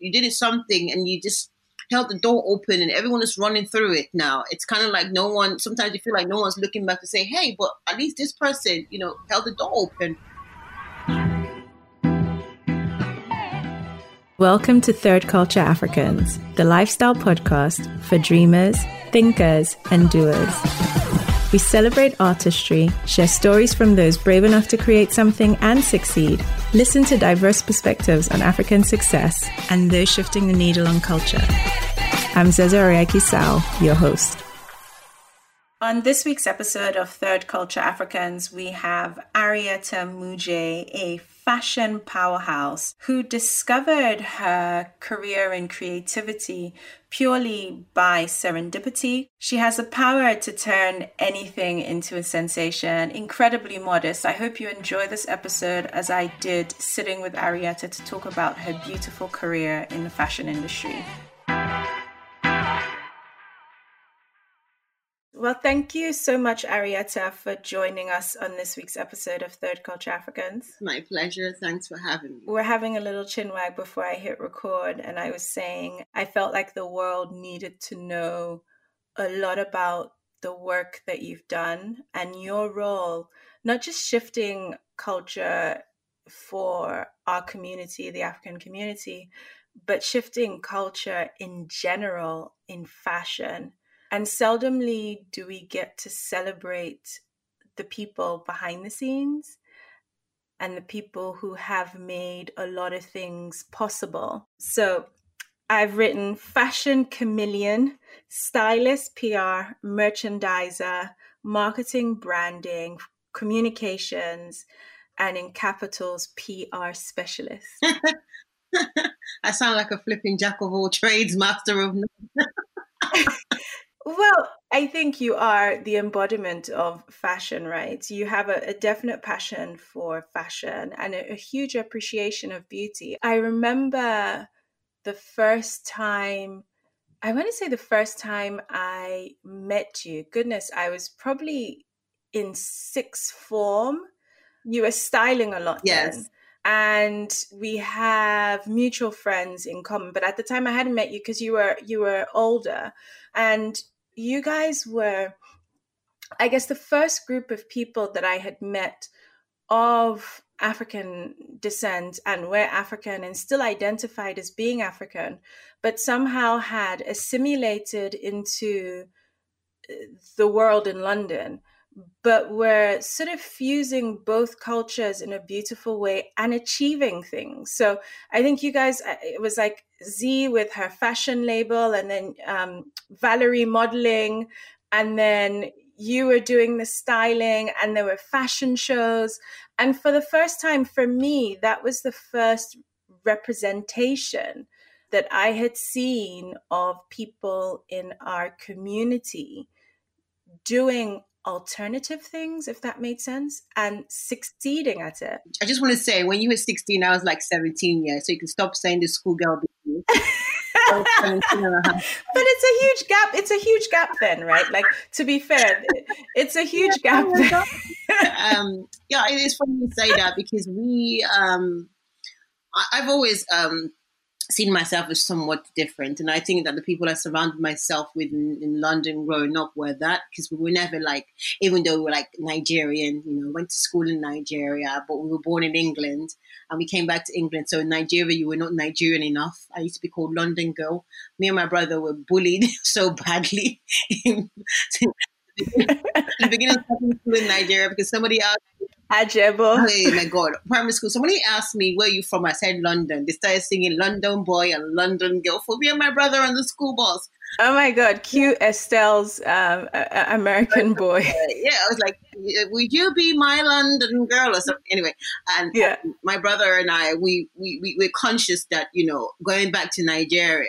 you did something, and you just held the door open, and everyone is running through it now. It's kind of like no one. Sometimes you feel like no one's looking back to say, "Hey, but at least this person, you know, held the door open." Welcome to Third Culture Africans, the lifestyle podcast for dreamers, thinkers, and doers. We celebrate artistry, share stories from those brave enough to create something and succeed, listen to diverse perspectives on African success, and those shifting the needle on culture. I'm Zeza Oriaki Sao, your host. On this week's episode of Third Culture Africans, we have Arietta Muje, a fashion powerhouse who discovered her career in creativity purely by serendipity. She has the power to turn anything into a sensation, incredibly modest. I hope you enjoy this episode as I did sitting with Arietta to talk about her beautiful career in the fashion industry. Well, thank you so much, Arietta, for joining us on this week's episode of Third Culture Africans. My pleasure. Thanks for having me. We're having a little chinwag before I hit record, and I was saying I felt like the world needed to know a lot about the work that you've done and your role, not just shifting culture for our community, the African community, but shifting culture in general in fashion and seldomly do we get to celebrate the people behind the scenes and the people who have made a lot of things possible. So I've written fashion chameleon, stylist, PR, merchandiser, marketing, branding, communications, and in capitals, PR specialist. I sound like a flipping jack of all trades, master of none. Well, I think you are the embodiment of fashion, right? You have a, a definite passion for fashion and a, a huge appreciation of beauty. I remember the first time, I want to say the first time I met you, goodness, I was probably in sixth form. You were styling a lot yes. then and we have mutual friends in common but at the time i hadn't met you because you were you were older and you guys were, I guess, the first group of people that I had met of African descent and were African and still identified as being African, but somehow had assimilated into uh, the world in London, but were sort of fusing both cultures in a beautiful way and achieving things. So I think you guys, it was like Z with her fashion label, and then um, Valerie modeling, and then you were doing the styling, and there were fashion shows. And for the first time for me, that was the first representation that I had seen of people in our community doing alternative things, if that made sense, and succeeding at it. I just want to say, when you were 16, I was like 17, yeah. So you can stop saying the schoolgirl but it's a huge gap. It's a huge gap then, right? Like to be fair, it's a huge yeah, gap. um, yeah, it is funny you say that because we, um, I, have always um, seen myself as somewhat different. And I think that the people I surrounded myself with in, in London growing up were that because we were never like, even though we were like Nigerian, you know, went to school in Nigeria, but we were born in England and we came back to England. So in Nigeria, you were not Nigerian enough. I used to be called London girl. Me and my brother were bullied so badly. in the beginning of school in Nigeria because somebody asked Ajebo. Oh my God. Primary school. Somebody asked me, where you from? I said London. They started singing London Boy and London Girl for me and my brother on the school bus. Oh my God. Cute Estelle's um, American boy. Yeah. I was like, would you be my London girl or something? Anyway. And yeah. my brother and I, we, we, we, we're conscious that, you know, going back to Nigeria,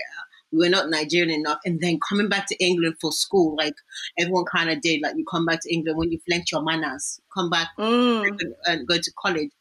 we were not Nigerian enough. And then coming back to England for school, like everyone kind of did, like you come back to England when you've learnt your manners, come back mm. and go to college.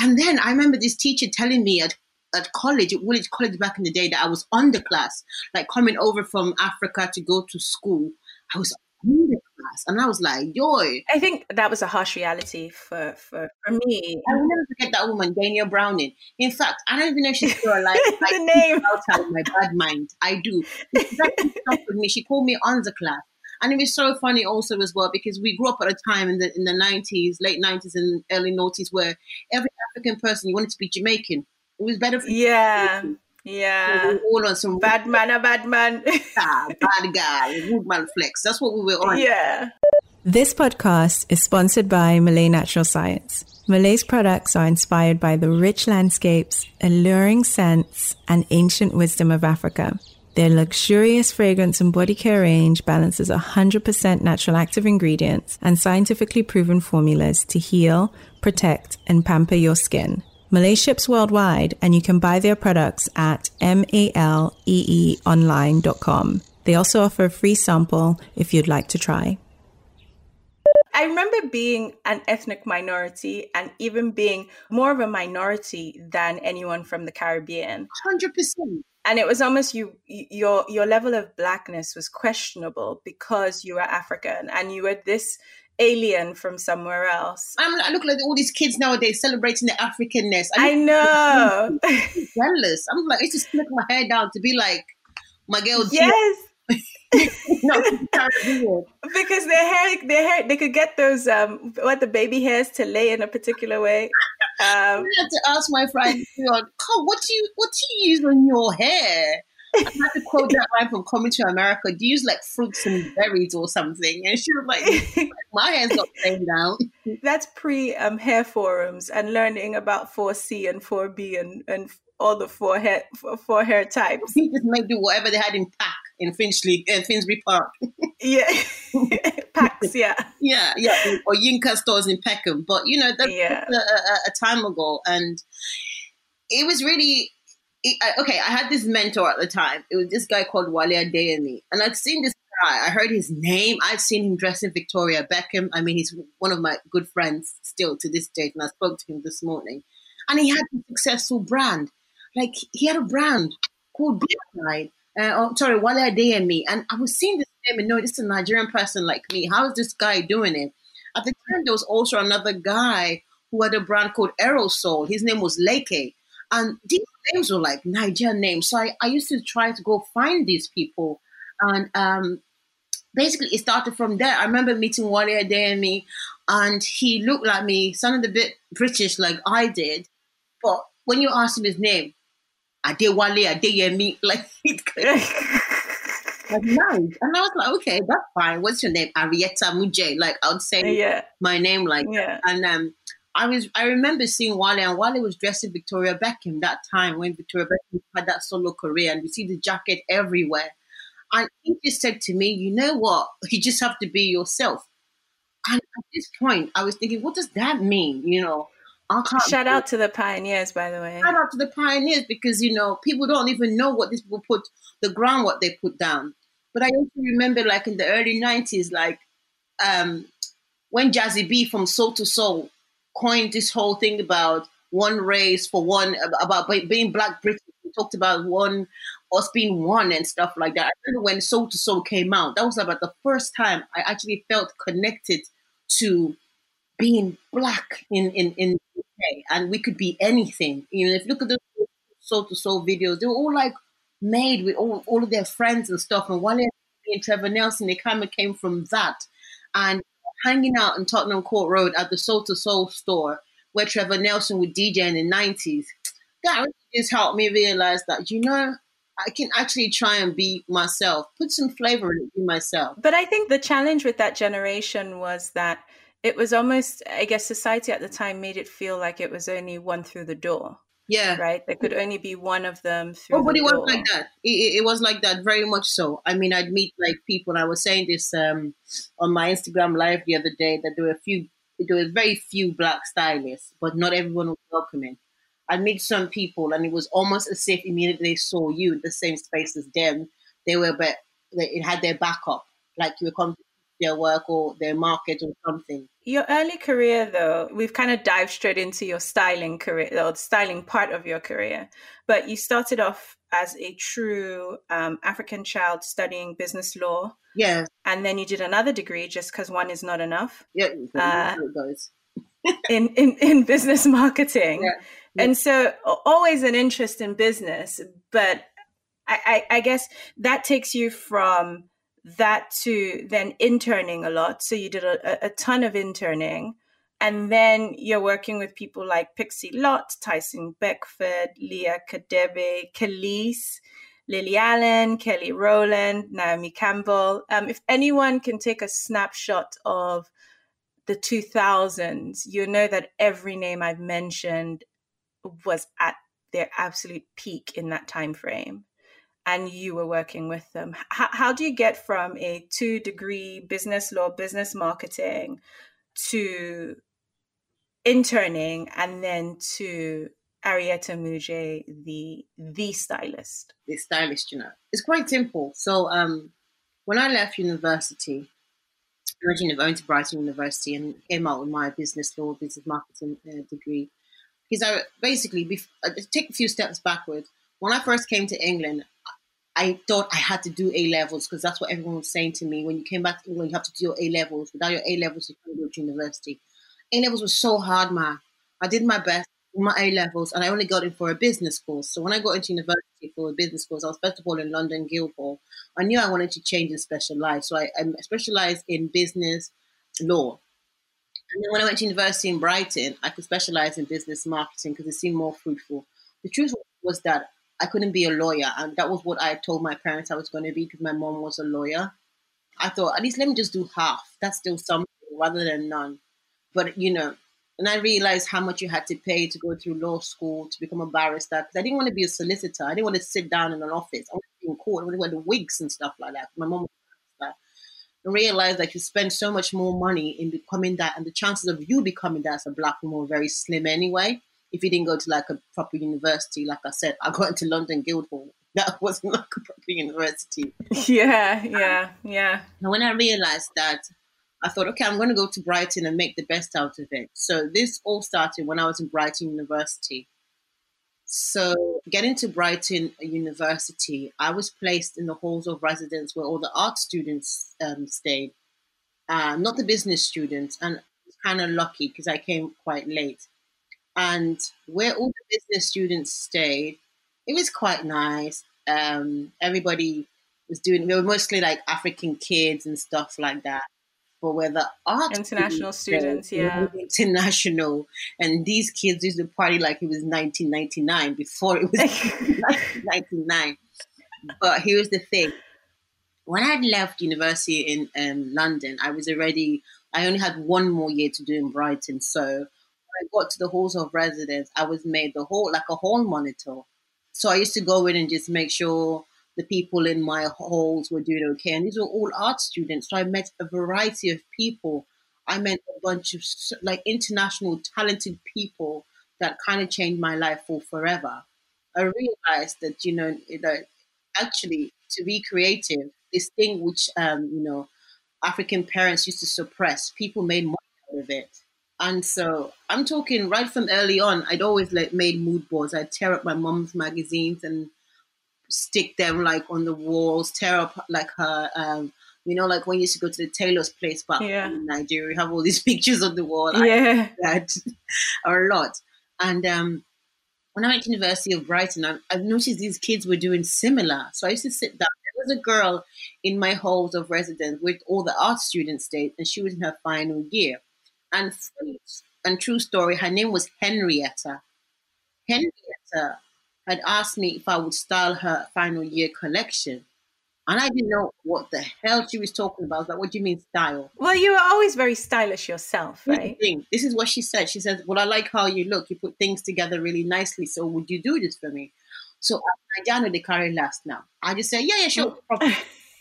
And then I remember this teacher telling me at, at college, at Woolwich College back in the day, that I was underclass, like coming over from Africa to go to school. I was underclass. Class. And I was like, yo. I think that was a harsh reality for, for, for me. I will never forget that woman, Danielle Browning. In fact, I don't even know if she's still alive. the name. Outside of my bad mind. I do. With me. She called me on the class. And it was so funny also as well because we grew up at a time in the in the nineties, late nineties and early noughties where every African person you wanted to be Jamaican. It was better for Yeah. Yeah. All on some bad man, a bad man. ah, bad guy, Woodman flex. That's what we were on. Yeah. This podcast is sponsored by Malée Natural Science. Malée's products are inspired by the rich landscapes, alluring scents, and ancient wisdom of Africa. Their luxurious fragrance and body care range balances 100% natural active ingredients and scientifically proven formulas to heal, protect, and pamper your skin. Malée ships worldwide, and you can buy their products at maleeonline.com. They also offer a free sample if you'd like to try. I remember being an ethnic minority and even being more of a minority than anyone from the Caribbean. 100%. And it was almost you your your level of blackness was questionable because you were African and you were this alien from somewhere else. I'm, I look like all these kids nowadays celebrating their Africanness. I, I know. jealous. I'm like, I just to my hair down to be like my girl. Yes. no, because their hair, their hair, they could get those um, what the baby hairs to lay in a particular way. Um, I had to ask my friend, "God, what do you what do you use on your hair?" I had to quote that line from Coming to America. Do you use like fruits and berries or something? And she was like, my hair's not staying down. That's pre um, hair forums and learning about 4C and 4B and, and all the four hair, four hair types. He just made do whatever they had in pack in Finchley, in Finsbury Park. yeah. Packs, yeah. Yeah, yeah. Or Yinka stores in Peckham. But, you know, that's yeah. a, a, a time ago. And it was really okay, I had this mentor at the time. It was this guy called Wale Adeyemi. And I'd seen this guy. I heard his name. I'd seen him dressed in Victoria Beckham. I mean, he's one of my good friends still to this day. And I spoke to him this morning. And he had a successful brand. Like, he had a brand called Black Uh, oh, sorry, Wale Adeyemi. And I was seeing this name and no, this is a Nigerian person like me. How is this guy doing it? At the time, there was also another guy who had a brand called Aerosol. His name was Leke. And these names were like Nigerian names. So I, I used to try to go find these people. And um, basically, it started from there. I remember meeting Wale Adeyemi, and he looked like me, sounded a bit British like I did. But when you asked him his name, Adewale Adeyemi, like, like nice. And I was like, okay, that's fine. What's your name? Arietta Muje. Like I would say yeah. my name like yeah. that. And um I was I remember seeing Wale and Wale was dressed in Victoria Beckham that time when Victoria Beckham had that solo career and you see the jacket everywhere. And he just said to me, you know what? You just have to be yourself. And at this point, I was thinking, what does that mean? You know, I can't shout out to the pioneers, by the way. Shout out to the pioneers because you know people don't even know what these people put the ground what they put down. But I also remember, like in the early '90s, like um, when Jazzy B from Soul II Soul coined this whole thing about one race for one about being black British. We talked about one us being one and stuff like that. I remember when Soul II Soul came out, that was about the first time I actually felt connected to being black in in in UK, and we could be anything. You know, if you look at the Soul II Soul videos, they were all like made with all, all of their friends and stuff. And Wale and Trevor Nelson, they kind of came from that. And hanging out in Tottenham Court Road at the Soul II Soul store where Trevor Nelson would DJ in the 90s. That really just helped me realize that, you know, I can actually try and be myself, put some flavor in it, be myself. But I think the challenge with that generation was that it was almost, I guess, society at the time made it feel like it was only one through the door. Yeah. Right? There could only be one of them through oh, but it was like that. It, it, was like that, very much so. I mean, I'd meet like people. I was saying this um, on my Instagram live the other day that there were a few, there were very few black stylists, but not everyone was welcoming. I'd meet some people, and it was almost as if immediately they saw you in the same space as them. They were, but it had their backup. Like you were coming their work or their market or something. Your early career, though, we've kind of dived straight into your styling career, or the styling part of your career. But you started off as a true um, African child studying business law. Yes. And then you did another degree just because one is not enough. Yeah, uh, in, in, in business marketing. Yeah. Yeah. And so always an interest in business, but I, I, I guess that takes you from that to then interning a lot. So you did a, a ton of interning. And then you're working with people like Pixie Lott, Tyson Beckford, Leah Kadebe, Kelis, Lily Allen, Kelly Rowland, Naomi Campbell. Um, if anyone can take a snapshot of the 2000s, you'll know that every name I've mentioned was at their absolute peak in that time frame and you were working with them. How, do you get from a two degree business law, business marketing to interning and then to Arietta Muje, the the stylist? The stylist, you know. It's quite simple. So um, when I left university, originally went to Brighton University and came out with my business law, business marketing uh, degree. Because I basically, bef- I take a few steps backward. When I first came to England, I thought I had to do A levels because that's what everyone was saying to me. When you came back to England, you have to do your A levels. Without your A levels, you can't go to university. A levels was so hard, man. I did my best with my A levels, and I only got in for a business course. So when I got into university for a business course, I was first of all in London Guildhall. I knew I wanted to change and specialize, so I, I specialized in business law. And then when I went to university in Brighton, I could specialize in business marketing because it seemed more fruitful. The truth was that I couldn't be a lawyer. And that was what I told my parents I was going to be because my mom was a lawyer. I thought, at least let me just do half. That's still something rather than none. But, you know, and I realized how much you had to pay to go through law school to become a barrister because I didn't want to be a solicitor. I didn't want to sit down in an office. I wanted to be in court. I wanted to wear the wigs and stuff like that. My mom was and realized that you spend so much more money in becoming that, and the chances of you becoming that as a black woman were very slim anyway if you didn't go to like a proper university, like I said, I got into London Guildhall. That wasn't like a proper university. Yeah, yeah, yeah. And when I realized that, I thought, okay, I'm going to go to Brighton and make the best out of it. So this all started when I was in Brighton University. So getting to Brighton University, I was placed in the halls of residence where all the art students um, stayed, uh, not the business students. And kind of lucky because I came quite late and where all the business students stayed, it was quite nice. Um, everybody was doing. We were mostly like African kids and stuff like that. But where the art international students, stayed, yeah, international, and these kids used to party like it was 1999 before it was 1999. But here's the thing: when I had left university in um, London, I was already. I only had one more year to do in Brighton, so I got to the halls of residence, I was made the hall like a hall monitor. So I used to go in and just make sure the people in my halls were doing okay. And these were all art students. So I met a variety of people. I met a bunch of like international talented people that kind of changed my life for forever. I realized that, you know, that actually to be creative, this thing which, um, you know, African parents used to suppress, people made money out of it. And so I'm talking right from early on, I'd always like made mood boards. I'd tear up my mom's magazines and stick them like on the walls, tear up like her, um, you know, like when you used to go to the tailor's place back yeah. in Nigeria, have all these pictures on the wall. Yeah. that a lot. And um, when I went to University of Brighton, I, I noticed these kids were doing similar. So I used to sit down. There was a girl in my halls of residence with all the art students stayed, and she was in her final year and and true story, her name was Henrietta. Henrietta had asked me if I would style her final year collection. And I didn't know what the hell she was talking about. Was like, what do you mean style? Well, you were always very stylish yourself, right? This is what she said. She said, Well, I like how you look. You put things together really nicely. So would you do this for me? So I know the carry last now. I just said, Yeah, yeah, sure.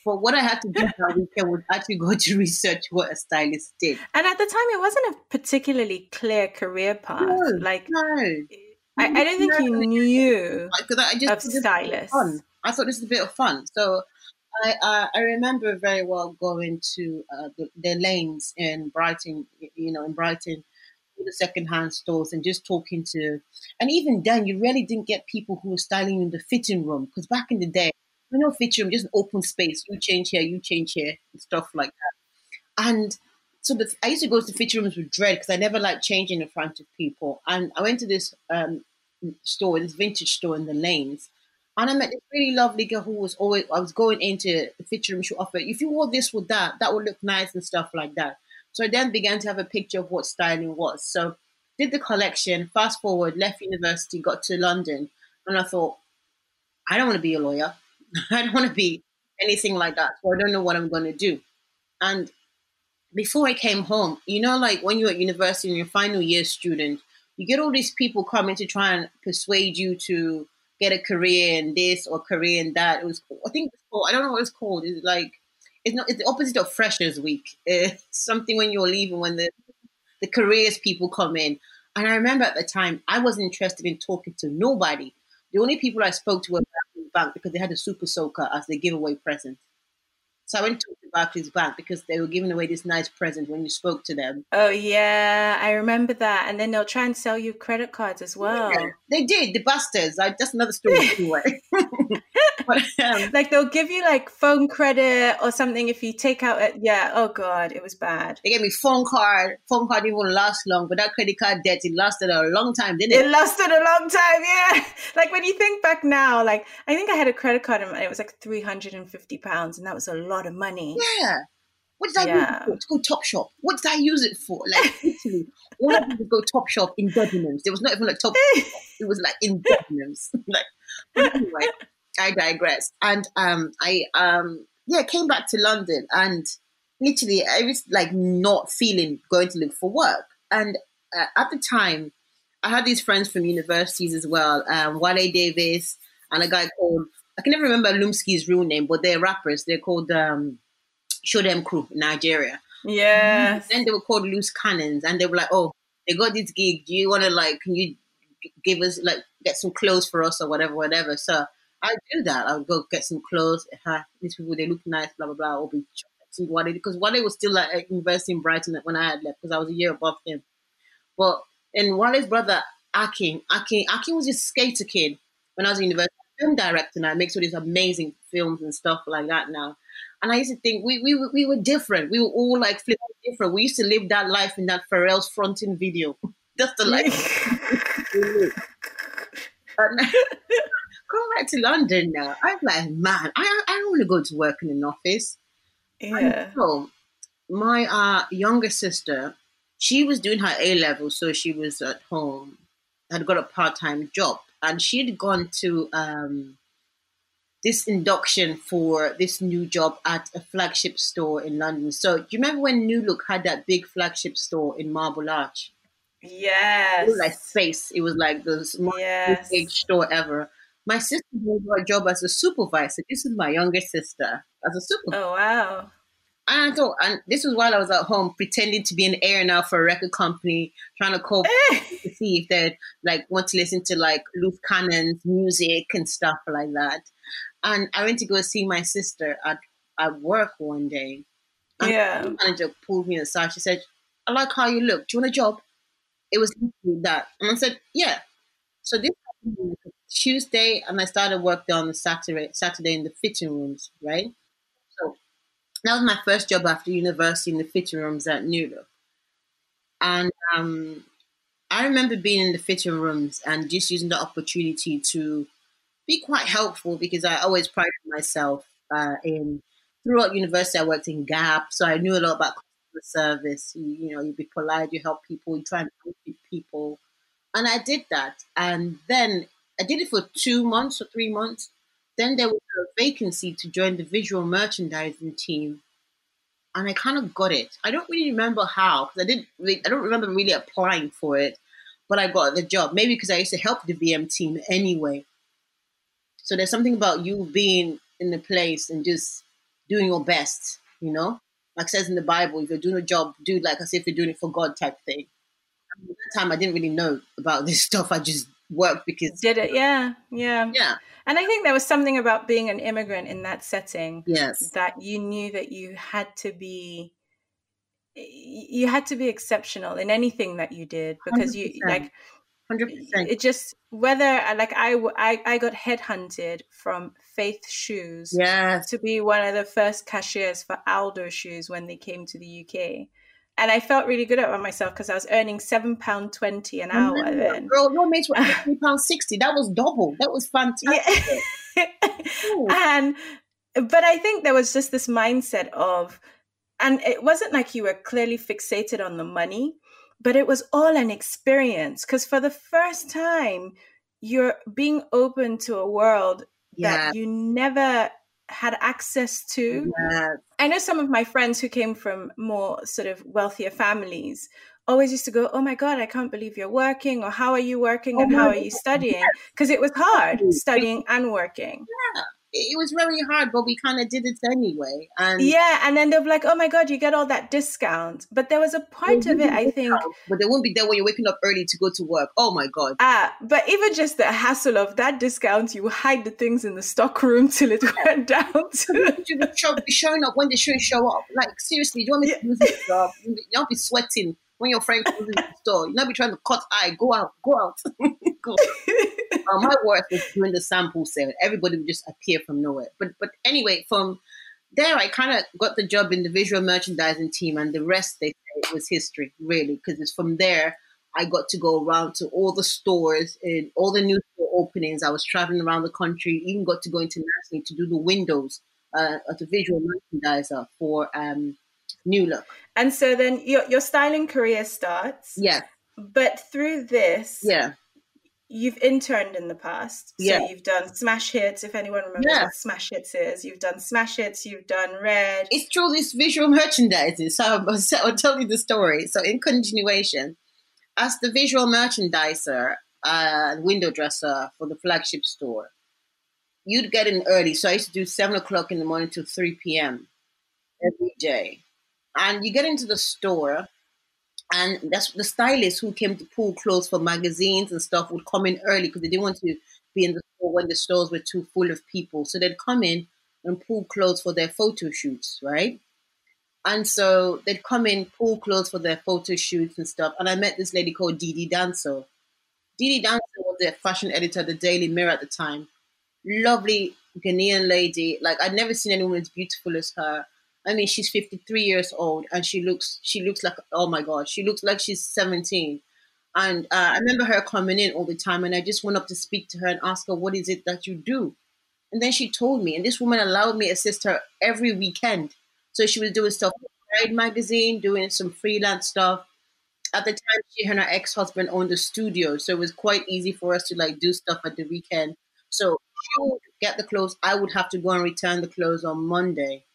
But what I had to do that weekend was actually go to research what a stylist did. And at the time, it wasn't a particularly clear career path. No, like, no. I, I don't think you knew I just, of stylists. Fun. I thought this was a bit of fun. So I uh, I remember very well going to uh, the, the lanes in Brighton, you know, in Brighton, the secondhand stores and just talking to, and even then, you really didn't get people who were styling in the fitting room because back in the day, you know, fitting room just an open space. You change here, you change here, stuff like that. And so the, I used to go to fitting rooms with dread because I never liked changing in front of people. And I went to this um, store, this vintage store in the lanes, and I met this really lovely girl who was always, I was going into the fitting room, she offered, if you wore this with that, that would look nice and stuff like that. So I then began to have a picture of what styling was. So did the collection, fast forward, left university, got to London, and I thought, I don't want to be a lawyer. I don't want to be anything like that. So I don't know what I'm going to do. And before I came home, you know, like when you're at university and you're final year student, you get all these people coming to try and persuade you to get a career in this or career in that. It was, I think called, I don't know what it's called. It's like, it's not, it's the opposite of Freshers Week. It's something when you're leaving, when the, the careers people come in. And I remember at the time, I wasn't interested in talking to nobody. The only people I spoke to were bank because they had a super soaker as their giveaway present. So I went to Barclays Bank because they were giving away this nice present when you spoke to them. Oh yeah, I remember that. And then they'll try and sell you credit cards as well. Yeah, they did, the bastards. I, that's another story anyway. but, um, like they'll give you like phone credit or something if you take out it. Yeah. Oh god, it was bad. They gave me phone card. Phone card didn't last long, but that credit card debt it lasted a long time, didn't it? It lasted a long time. Yeah. Like when you think back now, like I think I had a credit card and it was like three hundred and fifty pounds, and that was a lot of money. Yeah. What did I yeah. use it for? To go Top Shop. What did I use it for? Like literally, all I did was go Top Shop in Debenhams. There was not even like Top Shop. It was like in Debenhams. like anyway, I digress. And um, I um, yeah, came back to London and literally I was like not feeling going to look for work. And uh, at the time, I had these friends from universities as well, um, Wale Davis and a guy called I can never remember Lumsky's real name, but they're rappers. They're called um, Show Them Crew in Nigeria. Yeah. Then they were called Loose Cannons, and they were like, "Oh, they got this gig. Do you want to like? Can you give us like get some clothes for us or whatever, whatever?" So I do that. I'll go get some clothes. Uh, these people they look nice, blah blah blah. I'll be Wale because Wale was still like, at university in Brighton when I had left because I was a year above him. But and Wale's brother Akin, Akin, Akin was just skater kid when I was in university film director now, makes all these amazing films and stuff like that now. And I used to think we, we, we were different. We were all like flipping different. We used to live that life in that Pharrell's fronting video. That's the life. come back to London now. I'm like, man, I, I don't want to go to work in an office. Yeah. So my uh, younger sister, she was doing her A level, so she was at home, had got a part time job and she'd gone to um, this induction for this new job at a flagship store in London. So, do you remember when New Look had that big flagship store in Marble Arch? Yes. It was like space. It was like the yes. big store ever. My sister got a job as a supervisor. This is my younger sister as a supervisor. Oh wow! And I thought, and this was while I was at home pretending to be an air now for a record company, trying to call eh. to see if they'd like want to listen to like Loose Cannons music and stuff like that. And I went to go see my sister at, at work one day. And yeah. The manager pulled me aside. She said, I like how you look. Do you want a job? It was that. And I said, Yeah. So this Tuesday, and I started work on Saturday, Saturday in the fitting rooms, right? That was my first job after university in the fitting rooms at New Look. And um, I remember being in the fitting rooms and just using the opportunity to be quite helpful because I always prided myself uh, in throughout university. I worked in Gap, so I knew a lot about customer service. You, you know, you be polite, you help people, you try and help people, and I did that. And then I did it for two months or three months, then there was a vacancy to join the visual merchandising team, and I kind of got it. I don't really remember how because I didn't. Really, I don't remember really applying for it, but I got the job. Maybe because I used to help the VM team anyway. So there's something about you being in the place and just doing your best. You know, like says in the Bible, if you're doing a job, do like as if you're doing it for God type thing. At that time, I didn't really know about this stuff. I just worked because did it. Yeah, yeah, yeah. And I think there was something about being an immigrant in that setting. Yes, that you knew that you had to be you had to be exceptional in anything that you did because 100%. you like 100% it just whether uh, like I, I i got headhunted from faith shoes yes. to be one of the first cashiers for aldo shoes when they came to the uk and i felt really good about myself because i was earning seven pound 20 an hour oh, then. girl your mates were three pound 60 that was double. That was fantastic. Yeah. and but i think there was just this mindset of and it wasn't like you were clearly fixated on the money but it was all an experience because for the first time you're being open to a world yeah. that you never had access to. I know some of my friends who came from more sort of wealthier families always used to go oh my god i can't believe you're working or how are you working oh and oh how are you studying? Because it was hard studying and working. Yeah it was very hard, but we kind of did it anyway. And yeah, and then they'll be like, "Oh my god, you get all that discount." But there was a part of it, I think. But they won't be there when you're waking up early to go to work. Oh my god. Ah, but even just the hassle of that discount, you hide the things in the stock room till it went down. To... you be showing up when they shouldn't show up. Like seriously, do you want me to lose this job? You don't be sweating when your friend comes in the store. You not be trying to cut eye. Go out. Go out. go. uh, my work was doing the sample sale. Everybody would just appear from nowhere. But but anyway, from there, I kind of got the job in the visual merchandising team, and the rest they say was history, really, because it's from there I got to go around to all the stores and all the new store openings. I was traveling around the country, even got to go internationally to do the windows uh, as a visual merchandiser for um, New Look. And so then your your styling career starts. Yeah. But through this, yeah, you've interned in the past. So yeah. you've done smash hits, if anyone remembers yeah. what smash hits is. You've done smash hits, you've done red. It's true, this visual merchandising. So I'll, I'll tell you the story. So in continuation, as the visual merchandiser, uh, window dresser for the flagship store, you'd get in early. So I used to do seven o'clock in the morning to 3 p.m. every day. And you get into the store and that's the stylists who came to pull clothes for magazines and stuff would come in early because they didn't want to be in the store when the stores were too full of people. So they'd come in and pull clothes for their photo shoots, right? And so they'd come in, pull clothes for their photo shoots and stuff. And I met this lady called dee Didi Danso. Didi Danso was the fashion editor of the Daily Mirror at the time. Lovely Ghanaian lady. Like I'd never seen anyone as beautiful as her. I mean, she's 53 years old and she looks she looks like oh my god, she looks like she's 17. And uh, I remember her coming in all the time, and I just went up to speak to her and ask her, "What is it that you do?" And then she told me, and this woman allowed me to assist her every weekend. So she was doing stuff Pride magazine, doing some freelance stuff. At the time, she and her ex-husband owned a studio, so it was quite easy for us to like do stuff at the weekend. So she would get the clothes. I would have to go and return the clothes on Monday.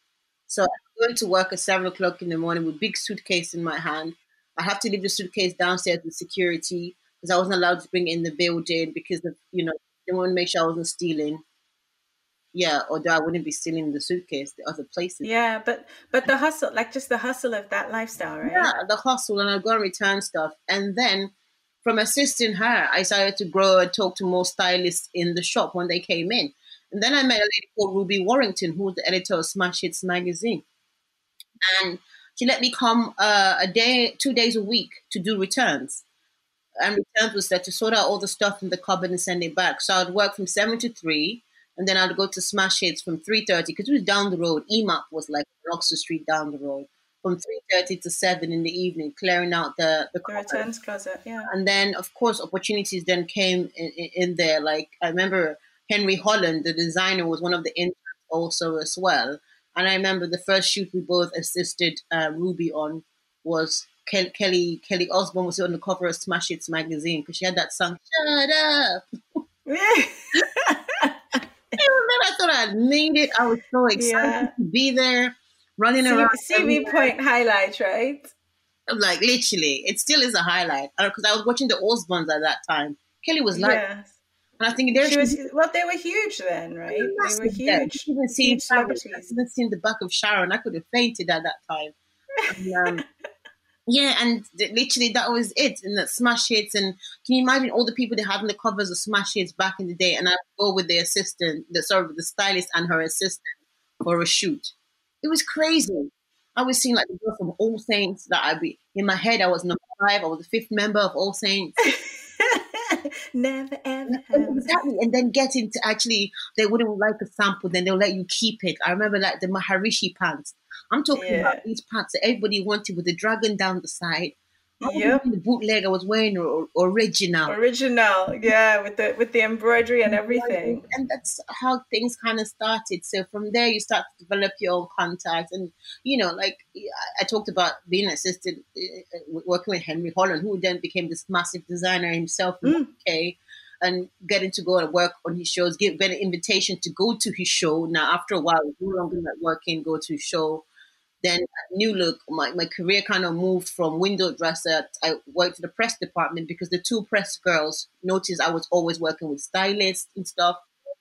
So I'm going to work at seven o'clock in the morning with big suitcase in my hand. I have to leave the suitcase downstairs with security because I wasn't allowed to bring it in the building because of you know they want to make sure I wasn't stealing. Yeah, although I wouldn't be stealing the suitcase the other places. Yeah, but but the hustle, like just the hustle of that lifestyle, right? Yeah, the hustle, and I go and return stuff, and then from assisting her, I started to grow and talk to more stylists in the shop when they came in. And then I met a lady called Ruby Warrington, who was the editor of Smash Hits magazine. And she let me come uh, a day, two days a week to do returns. And returns was that to sort out all the stuff in the cupboard and send it back. So I'd work from seven to three, and then I'd go to Smash Hits from three thirty because it was down the road. EMAP was like Oxford Street down the road from three thirty to seven in the evening, clearing out the the, the returns closet. Yeah, and then of course opportunities then came in, in there. Like I remember Henry Holland, the designer, was one of the interns also as well. And I remember the first shoot we both assisted uh, Ruby on was Ke- Kelly Kelly Osbourne was on the cover of Smash Hits magazine because she had that song "Shut Up." I thought I'd made it. I was so excited yeah. to be there, running C- around. CV point highlight, right? Like literally, it still is a highlight because I was watching the Osbournes at that time. Kelly was like, yes. And I think she was well, they were huge then, right? They were huge. Even huge celebrities. Even seen the back of Sharon, I could have fainted at that time. And, um, Yeah, and literally that was it, and that smash hits. And can you imagine all the people they had on the covers of smash hits back in the day? And I go with the assistant, the sort of the stylist and her assistant for a shoot. It was crazy. I was seeing like the girl from All Saints that I'd be in my head. I was number five. I was the fifth member of All Saints. Never ever. Exactly. And then getting to actually, they wouldn't like a sample, then they'll let you keep it. I remember like the Maharishi pants. I'm talking yeah. about these pants that everybody wanted with the dragon down the side. Yep. The bootleg I was wearing or, original. Original, yeah, with the with the embroidery and everything. And that's how things kind of started. So from there, you start to develop your own contacts, and you know, like I talked about being assisted, uh, working with Henry Holland, who then became this massive designer himself in mm. UK and getting to go and work on his shows, get, get an invitation to go to his show. Now, after a while, no longer working, go to his show. Then New Look, my, my career kind of moved from window dresser. I worked in the press department because the two press girls noticed I was always working with stylists and stuff.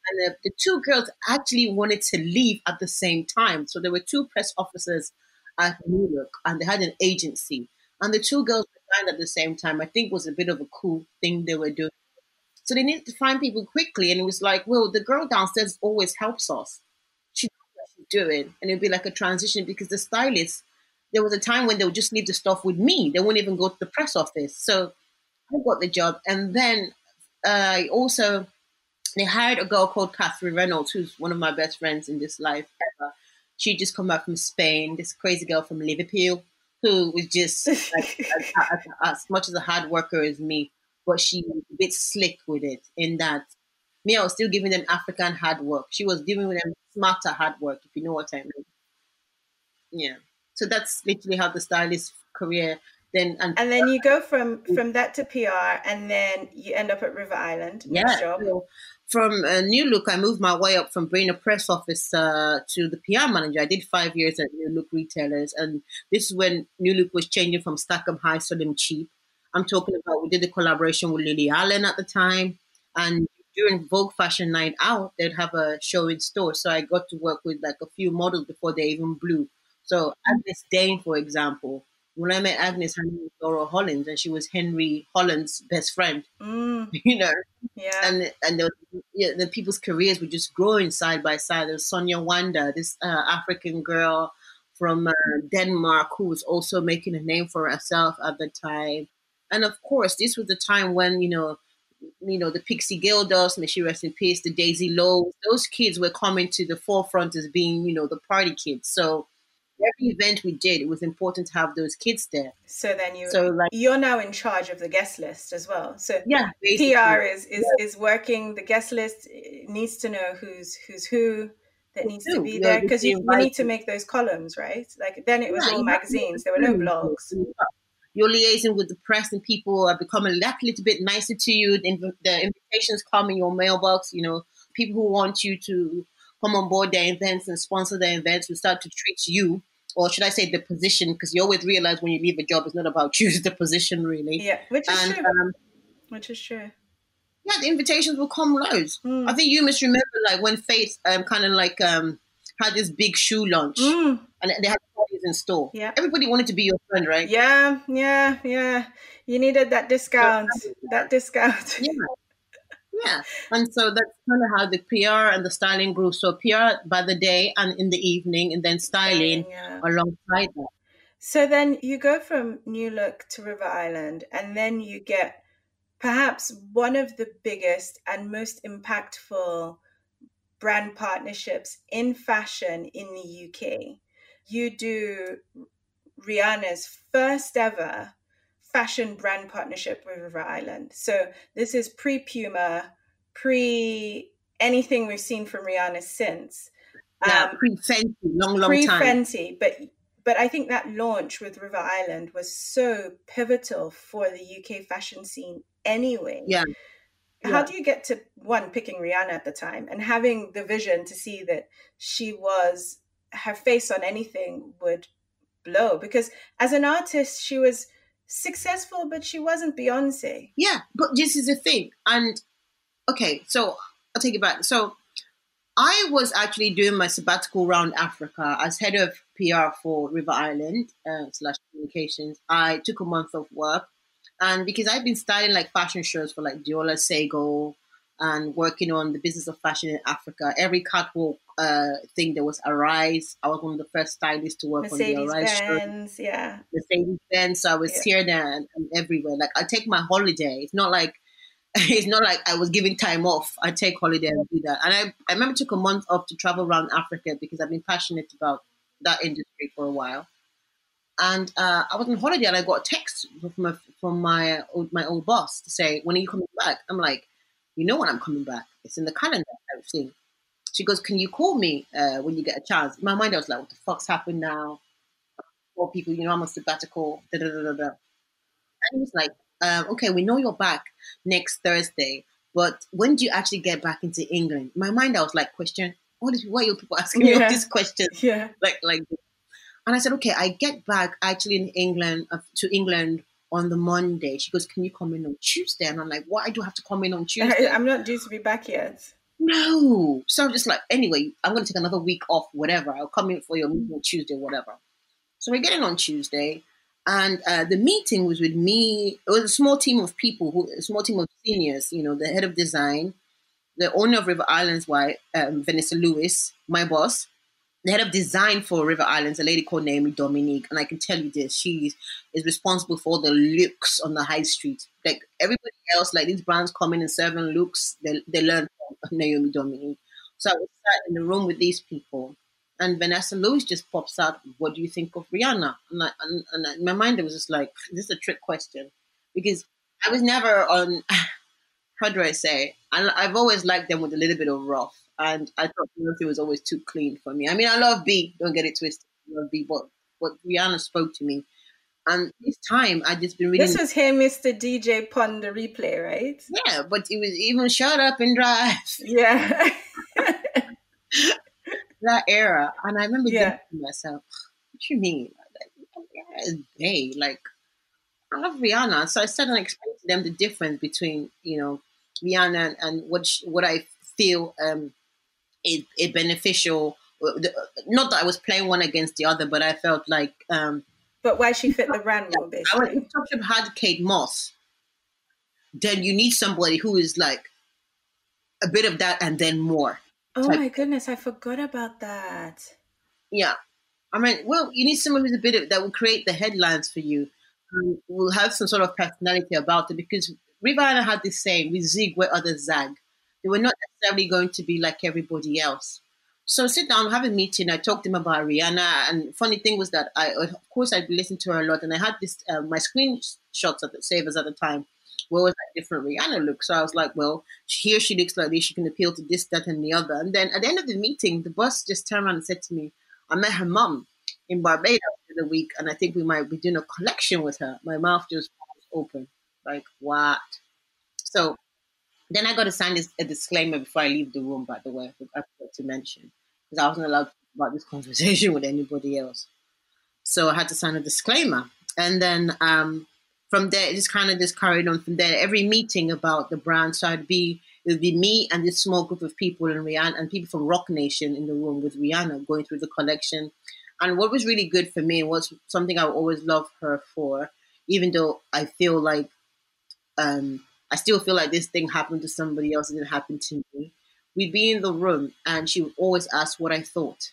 And the, the two girls actually wanted to leave at the same time. So there were two press officers at New Look and they had an agency. And the two girls resigned at the same time. I think was a bit of a cool thing they were doing. So they needed to find people quickly. And it was like, well, the girl downstairs always helps us doing. And it'd be like a transition because the stylists, there was a time when they would just leave the stuff with me. They wouldn't even go to the press office. So I got the job. And then uh, also, they hired a girl called Catherine Reynolds, who's one of my best friends in this life ever. She just come back from Spain, this crazy girl from Liverpool, who was just like, as, as, as, much as a hard worker as me, but she was a bit slick with it in that me, I was still giving them African hard work. She was giving them smarter hard work, if you know what I mean. Yeah. So that's literally how the stylist career then and, and then you go from from that to PR and then you end up at River Island. Yeah. So from a New Look, I moved my way up from being a press officer to the PR manager. I did five years at New Look retailers, and this is when New Look was changing from Stackham High, Slim Cheap. I'm talking about we did a collaboration with Lily Allen at the time, and during Vogue Fashion Night Out, they'd have a show in store. So I got to work with like a few models before they even blew. So Agyness Deyn, for example, when I met Agyness, her name was Laura Hollins, and she was Henry Holland's best friend. Mm. You know, yeah, and and the, yeah, the people's careers were just growing side by side. There was Sonia Wanda, this uh, African girl from uh, Denmark, who was also making a name for herself at the time. And of course, this was the time when you know you know, the Pixie Geldofs, may she rest in peace, the Daisy Lowe, those kids were coming to the forefront as being, you know, the party kids. So every event we did, it was important to have those kids there. So then you, so like, you're now in charge of the guest list as well. So yeah, basically. PR is is, yeah. is working. The guest list eh, needs to know who's who's who that needs to be there because you, you, need to make those columns, right? Like then it was yeah, all magazines. There were no blogs you're liaising with the press and people are becoming a little bit nicer to you. The, the invitations come in your mailbox. You know, people who want you to come on board their events and sponsor their events will start to treat you, or should I say, the position, because you always realize when you leave a job, it's not about you, it's the position, really. Yeah, which is and, true. Um, which is true. Yeah, the invitations will come loads. Mm. I think you must remember, like when Faith um, kind of like um, had this big shoe launch, mm. And they had parties in store. Yeah, everybody wanted to be your friend, right? Yeah, yeah, yeah. You needed that discount. that discount. Yeah. Yeah, and so that's kind of how the PR and the styling grew. So PR by the day and in the evening, and then styling yeah. alongside that. So then you go from New Look to River Island, and then you get perhaps one of the biggest and most impactful brand partnerships in fashion in the UK. You do Rihanna's first ever fashion brand partnership with River Island. So this is pre Puma, pre anything we've seen from Rihanna since. Yeah, um, pre Fenty, long, long pre time. Pre Fenty, but but I think that launch with River Island was so pivotal for the UK fashion scene anyway. Yeah how do you get to one picking rihanna at the time and having the vision to see that she was her face on anything would blow because as an artist she was successful but she wasn't beyonce yeah but this is the thing and okay so i'll take it back so I was actually doing my sabbatical around Africa as head of PR for River Island uh, slash communications. I took a month of work, and because I've been styling like fashion shows for like Deola Sagoe and working on the business of fashion in Africa, every catwalk uh, thing there was Arise. I was one of the first stylists to work Mercedes on the Arise Benz, show. yeah. Mercedes Benz. So I was Yeah. here, there, and, and everywhere. Like I take my holiday. It's not like it's not like I was giving time off. I take holiday and do that. And I, I remember took a month off to travel around Africa because I've been passionate about that industry for a while. And uh, I was on holiday and I got a text from a, from my old, my old boss to say, "When are you coming back?" I'm like, "You know when I'm coming back. It's in the calendar." Type thing. She goes, "Can you call me uh, when you get a chance?" In my mind, I was like, "What the fuck's happened now?" Four people, you know, I'm on sabbatical. Da, da, da, da, da. And he was like, um, "Okay, we know you're back next Thursday, but when do you actually get back into England?" In my mind, I was like, "Question? What is? Why are you people asking me all Yeah. these questions?" Yeah. like like and I said, okay, I get back actually in England uh, to England on the Monday. She goes, can you come in on Tuesday? And I'm like, why do I have to come in on Tuesday? I'm not due to be back yet. no. So I'm just like, anyway, I'm going to take another week off, whatever. I'll come in for your meeting on Tuesday, whatever. So we're getting on Tuesday. And uh, the meeting was with me. It was a small team of people, who, a small team of seniors, you know, the head of design, the owner of River Islands, wife, um, Vanessa Lewis, my boss, the head of design for River Islands, a lady called Naomi Dominique, and I can tell you this: she is responsible for all the looks on the high street. Like everybody else, like these brands coming and serving looks, they they learn from Naomi Dominique. So I was sat in the room with these people, and Vanessa Lewis just pops out. What do you think of Rihanna? And, I, and, and in my mind, it was just like this is a trick question because I was never on. How do I say? I, I've always liked them with a little bit of rough and I thought Beyonce was always too clean for me. I mean, I love B, don't get it twisted. I love B, but but Rihanna spoke to me, and this time I just been reading. This was here, Mr. DJ Pon de Replay, right? yeah, but it was even shut up and drive Yeah. that era, and I remember Yeah. thinking to myself, "What you mean? Like, Rihanna? Like, I love Rihanna." So I started explaining to them the difference between you know Rihanna and, and what sh what I feel um is beneficial. uh, Not that I was playing one against the other, but I felt like um, but why she fit the brand more, I basically. if Topshop had Kate Moss, then you need somebody who is like a bit of that and then more. Oh my goodness, I forgot about that. Yeah. I mean, well, you need someone who's a bit of that will create the headlines for you, and will have some sort of personality about it. Because Rihanna had this saying, "We zig where others zag." They were not necessarily going to be like everybody else. So sit down, have a meeting. I talked to him about Rihanna, and funny thing was that I, of course, I'd listened to her a lot, and I had this uh, my screenshots at the savers at the time. Where was different Rihanna look? So I was like, well, here she looks like this. She can appeal to this, that, and the other. And then at the end of the meeting, the boss just turned around and said to me, I met her mum in Barbados for the week, and I think we might be doing a collection with her. My mouth just open, like what? So then I got to sign this, a disclaimer before I leave the room. By the way, I forgot to mention because I wasn't allowed about this conversation with anybody else. So I had to sign a disclaimer, and then um, from there it just kind of just carried on from there. Every meeting about the brand, so I'd be it would be me and this small group of people and Rihanna and people from Roc Nation in the room with Rihanna going through the collection. And what was really good for me was something I always loved her for, even though I feel like um, I still feel like this thing happened to somebody else, it didn't happen to me. We'd be in the room and she would always ask what I thought.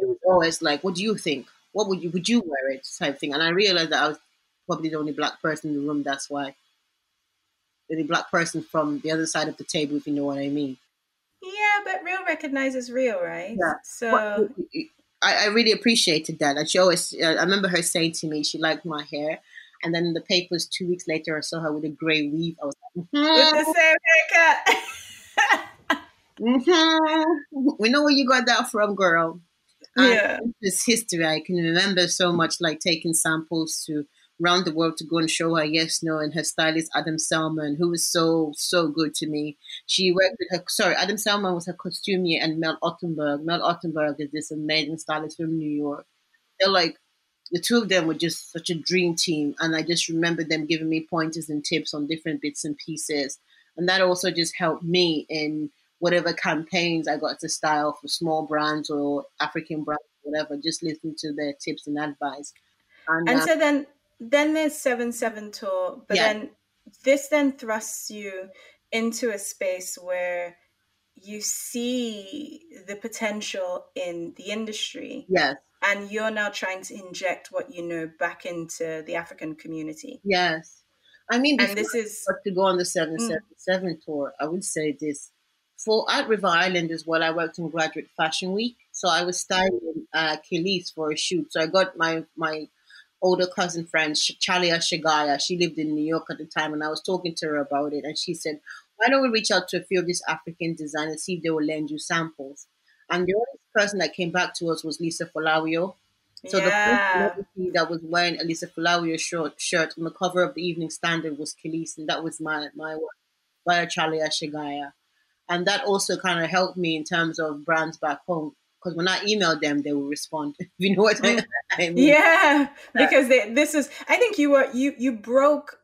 It was always like, What do you think? What would you would you wear it? type thing. And I realized that I was probably the only black person in the room, that's why. The only black person from the other side of the table, if you know what I mean. Yeah, but real recognizes real, right? Yeah. So What- I, I really appreciated that. And she always, uh, I remember her saying to me, she liked my hair. And then in the papers, two weeks later, I saw her with a grey weave. I was like, with "Mhm, the same haircut. mhm. we know where you got that from, girl. And yeah. It's history. I can remember so much like taking samples to round the world to go and show her Yes No and her stylist Adam Selman, who was so so good to me. She worked with her. Sorry, Adam Selman was her costumier, and Mel Ottenberg. Mel Ottenberg is this amazing stylist from New York. They're like the two of them were just such a dream team, and I just remember them giving me pointers and tips on different bits and pieces, and that also just helped me in whatever campaigns I got to style for small brands or African brands, whatever. Just listen to their tips and advice. And, and uh, so then, then there's Seven Seven Tour, but yeah. then this then thrusts you into a space where you see the potential in the industry. Yes. And you're now trying to inject what you know back into the African community. Yes. I mean, and this is to go on the 777 mm. tour, I would say this. For at River Island as well, I worked on Graduate Fashion Week. So I was styling uh, Kelis for a shoot. So I got my, my older cousin friend, Chalia Shagaya. She lived in New York at the time, and I was talking to her about it. And she said, why don't we reach out to a few of these African designers, see if they will lend you samples? And the only person that came back to us was Lisa Folawiyo. So yeah. the first that was wearing a Lisa Folawiyo short shirt on the cover of the Evening Standard was Kelis, and that was my my work by Charlie Ashigaya. And that also kind of helped me in terms of brands back home because when I emailed them, they will respond. you know what I mm. mean? Yeah, because they, this is. I think you were you you broke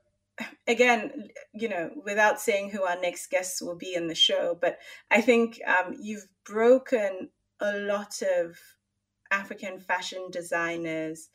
again, you know, without saying who our next guests will be in the show, but I think um, you've broken a lot of African fashion designers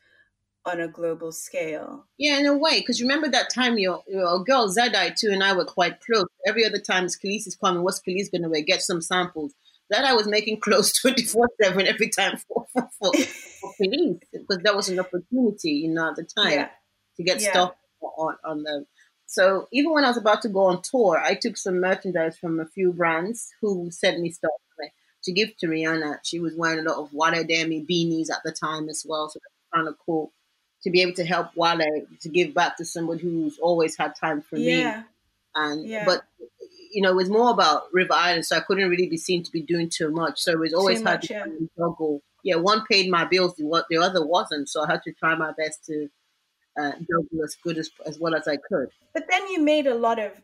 on a global scale. Yeah, in a way, because remember that time your, your girl Zadai too and I were quite close. Every other time Kelis is coming, what's Kelis going to wear? Get some samples. That I was making clothes 24 7 every time for, for, for, for because that was an opportunity, you know, at the time yeah. to get yeah. stuff on, on them. So even when I was about to go on tour, I took some merchandise from a few brands who sent me stuff to give to Rihanna. She was wearing a lot of Wale Adeyemi beanies at the time as well, so that's kind of cool to be able to help Wale to give back to somebody who's always had time for yeah. me. And yeah. but you know, it was more about River Island, so I couldn't really be seen to be doing too much. So it was always hard to yeah. juggle. Yeah, one paid my bills, the, the other wasn't. So I had to try my best to uh, juggle as good as as well as I could. But then you made a lot of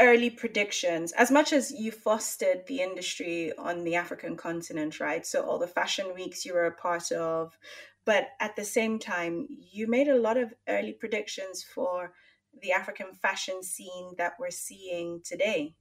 early predictions. As much as you fostered the industry on the african continent right so all the fashion weeks you were a part of but at the same time you made a lot of early predictions for the african fashion scene that we're seeing today.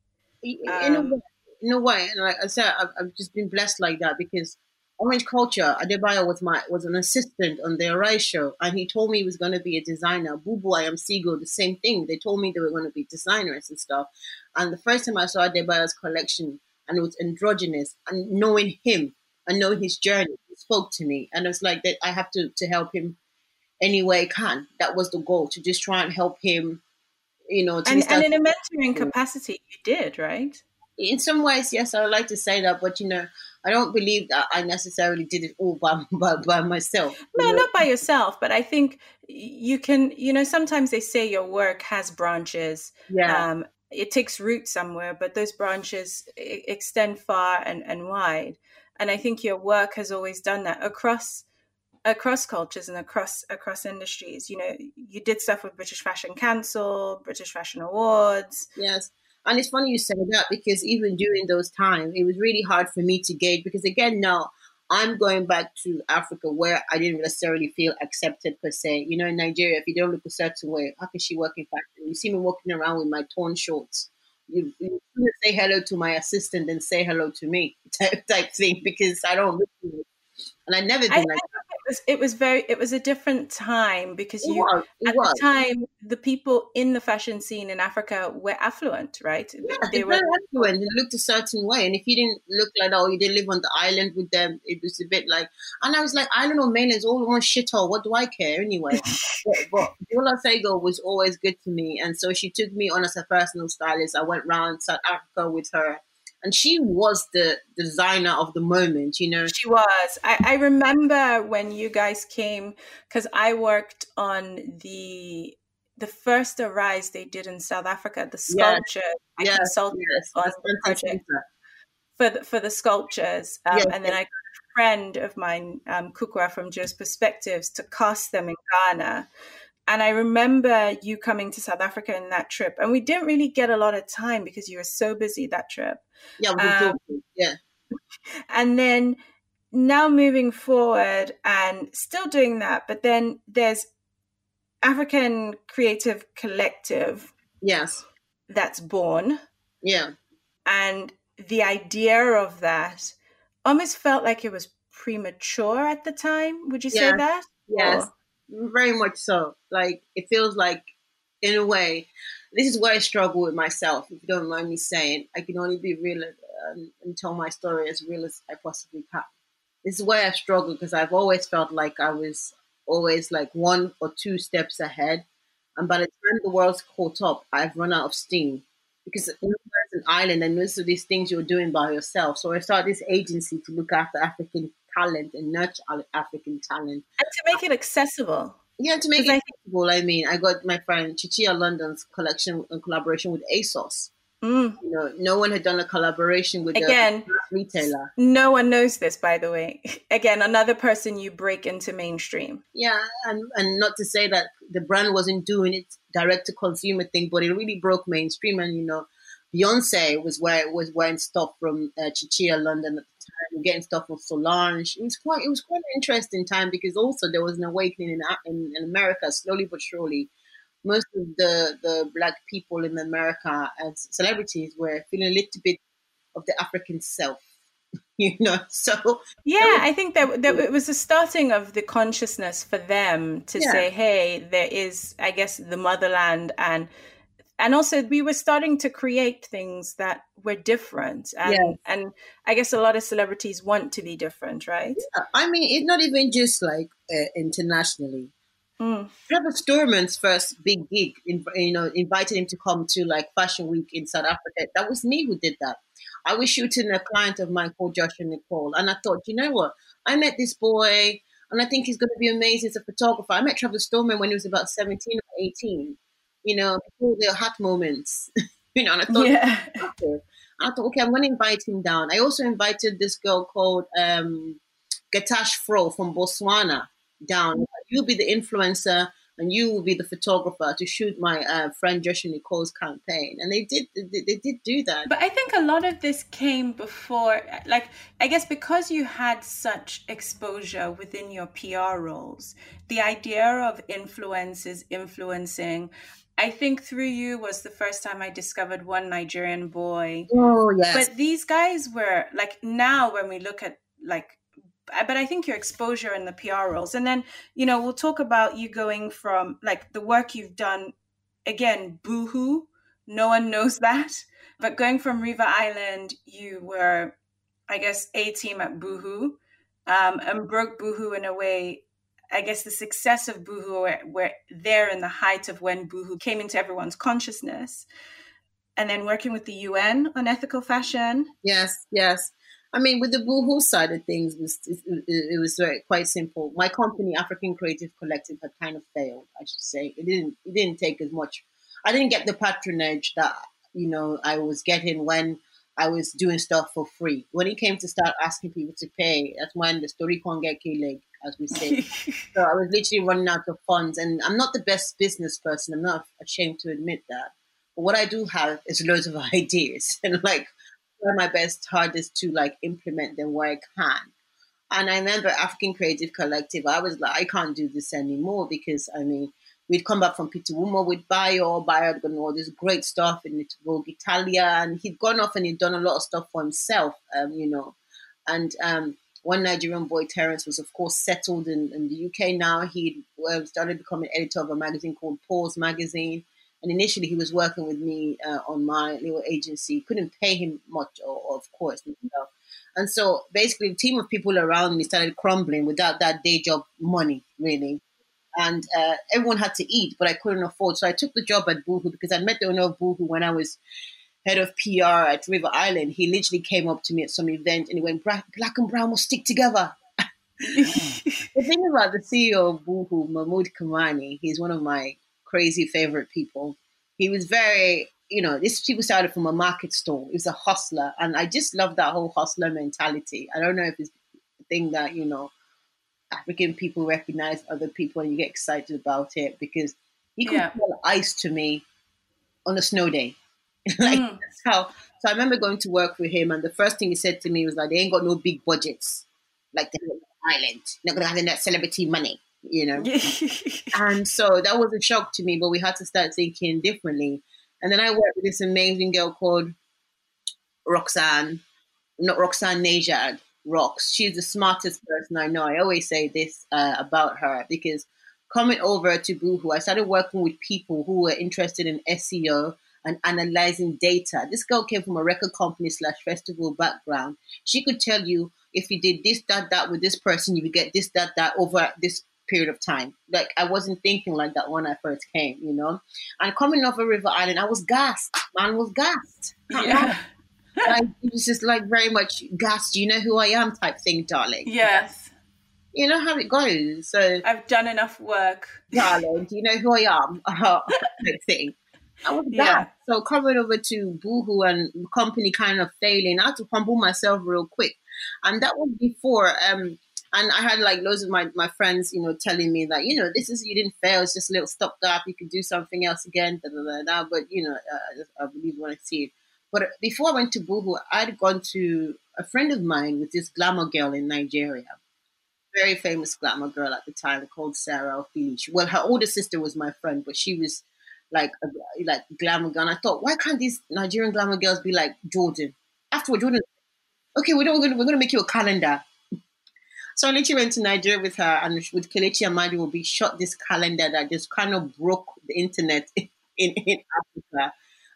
In, um, a way, in a way and like i said I've, I've just been blessed like that because Orange Culture, Adebayo was my was an assistant on the Arise show, and he told me he was going to be a designer. Bubu, I am Seagull, the same thing. They told me they were going to be designers and stuff. And the first time I saw Adebayo's collection, and it was androgynous, and knowing him and knowing his journey, it spoke to me, and it was like that. I have to to help him any way I can. That was the goal to just try and help him. You know, and, and in a mentoring capacity, you did right. In some ways, yes, I would like to say that, but you know, I don't believe that I necessarily did it all by by, by myself. No, not by yourself, but I think you can. You know, sometimes they say your work has branches. Yeah. Um, it takes root somewhere, but those branches extend far and, and wide. And I think your work has always done that across across cultures and across across industries. You know, you did stuff with British Fashion Council, British Fashion Awards. Yes. And it's funny you say that because even during those times, it was really hard for me to gauge because again, now I'm going back to Africa where I didn't necessarily feel accepted per se. You know, in Nigeria, if you don't look a certain way, how can she work in fashion? You see me walking around with my torn shorts. You, you say hello to my assistant and say hello to me type, type thing because I don't look and I never did I, like that was it was very it was a different time because you was, at was. the time the people in the fashion scene in Africa were affluent, right? Yeah, they, were affluent. They looked a certain way, and if you didn't look like oh, you didn't live on the island with them, it was a bit like. And I was like, island or mainland is all one shithole. What do I care anyway? but, but Sagoe was always good to me, and so she took me on as a personal stylist. I went around South Africa with her and she was the designer of the moment you know she was i, I remember when you guys came because i worked on the the first arise they did in south africa the sculpture yes. i yes. consulted yes. on the project for the, for the sculptures um, yes. and then i got a friend of mine um, kukwa from joe's perspectives to cast them in ghana and I remember you coming to South Africa in that trip, and we didn't really get a lot of time because you were so busy that trip. Yeah, um, yeah. And then now moving forward and still doing that, but then there's African Creative Collective. Yes. That's born. Yeah. And the idea of that almost felt like it was premature at the time. Would you say that? Yes, Or- very much so. Like it feels like, in a way, this is where I struggle with myself. If you don't mind me saying, I can only be real um, and tell my story as real as I possibly can. This is where I struggle because I've always felt like I was always like one or two steps ahead, and by the time the world's caught up, I've run out of steam. Because it's an island, and most of these things you're doing by yourself. So I started this agency to look after African talent and nurture African talent. And to make it accessible. Yeah, to make I it accessible, I mean, I got my friend Chichia London's collection in collaboration with ASOS. Mm. You know, no one had done a collaboration with Again, a retailer. no one knows this, by the way. Again, another person you break into mainstream. Yeah, and and not to say that the brand wasn't doing it direct to consumer thing, but it really broke mainstream. And you know, Beyonce was where was wearing stuff from uh, Chichia London at the time, getting stuff from Solange. It was quite it was quite an interesting time because also there was an awakening in in, in America slowly but surely. Most of the the black people in America as celebrities were feeling a little bit of the African self, you know. So Yeah, I think that, that it was the starting of the consciousness for them to Yeah. say, "Hey, there is, I guess, the motherland," and and also we were starting to create things that were different, and Yes. and I guess a lot of celebrities want to be different, right? I mean, it's not even just like uh, internationally. Mm. Trevor Stuurman's first big gig, in, you know, invited him to come to like Fashion Week in South Africa. That was me who did that. I was shooting a client of mine called Joshua Nicole, and I thought, you know what? I met this boy, and I think he's going to be amazing as a photographer. I met Trevor Stuurman when he was about seventeen or eighteen. You know, the hot moments. you know, and I thought, Yeah, active. I thought, okay, I'm going to invite him down. I also invited this girl called um, Gatash Fro from Botswana down. You'll be the influencer and you will be the photographer to shoot my uh, friend Joshua Nicole's campaign. And they did, they, they did do that. but I think a lot of this came before, like I guess because you had such exposure within your PR roles, the idea of influences influencing. I think through you was the first time I discovered one Nigerian boy. Oh yes, but these guys were like now when we look at like but i think your exposure in the pr roles and then you know we'll talk about you going from like the work you've done again boohoo no one knows that but going from river island you were i guess a team at boohoo um, and broke boohoo in a way I guess the success of Boohoo were, were there in the height of when Boohoo came into everyone's consciousness and then working with the UN on ethical fashion. yes, yes. I mean, with the Boohoo side of things, it was, it, was very quite simple. My company, African Creative Collective, had kind of failed. I should say it didn't. It didn't take as much. I didn't get the patronage that you know I was getting when I was doing stuff for free. When it came to start asking people to pay, that's when the story can't get leg, as we say. so I was literally running out of funds, and I'm not the best business person. I'm not ashamed to admit that. But what I do have is loads of ideas, and like try my best hardest to like implement them where I can. And I remember African Creative Collective. I was like, I can't do this anymore because I mean, we'd come back from Pitti Uomo with Bio. Bio had done all this great stuff in Vogue Italia, and he'd gone off and he'd done a lot of stuff for himself, um, you know. And um, one Nigerian boy, Terence, was of course settled in, in the UK now. He uh, started becoming editor of a magazine called Pause Magazine. And initially, he was working with me uh, on my little agency. Couldn't pay him much, or, of course. You know. And so basically, the team of people around me started crumbling without that day job money, really. And uh, everyone had to eat, but I couldn't afford. So I took the job at Boohoo because I met the owner of Boohoo when I was head of PR at River Island. He literally came up to me at some event and he went, Black and Brown must stick together. the thing about the CEO of Boohoo, Mahmoud Kamani, he's one of my crazy favorite people. He was very, you know, this people started from a market stall. He was a hustler, and I just love that whole hustler mentality. I don't know if it's a thing that you know African people recognize other people and you get excited about it because he could Yeah. sell ice to me on a snow day. like Mm. that's how. So I remember going to work with him, and the first thing he said to me was like, "They ain't got no big budgets, like the island. They're not gonna have that celebrity money, you know." And so that was a shock to me, but we had to start thinking differently. And then I worked with this amazing girl called Roxanne, not Roxanne Najad, Rox. She's the smartest person I know. I always say this uh, about her because coming over to Boohoo, I started working with people who were interested in SEO and analyzing data. This girl came from a record company slash festival background. She could tell you if you did this, that, that with this person, you would get this, that, that over this period of time. Like I wasn't thinking like that when I first came, you know. And coming off of River Island, I was gassed. Man was gassed. Yeah. like, it was just like very much gassed. You know who I am type thing, darling. Yes. You know how it goes. So I've done enough work. darling, do you know who I am? type thing. I was Yeah. gassed. So coming over to Boohoo and company kind of failing, I had to humble myself real quick. And that was before um and I had like loads of my, my friends, you know, telling me that, you know, this is, you didn't fail. It's just a little stopgap. You could do something else again. Da, da, da, da. But, you know, uh, I believe when I see it. But before I went to Boohoo, I'd gone to a friend of mine with this glamour girl in Nigeria. Very famous glamour girl at the time called Sarah Ophilich. Well, her older sister was my friend, but she was like like glamour girl. And I thought, why can't these Nigerian glamour girls be like Jordan? Afterward, Jordan, okay, we're, not, we're to make you a calendar. So I literally went to Nigeria with her and with Kelechi Amadi will be shot this calendar that just kind of broke the internet in, in Africa.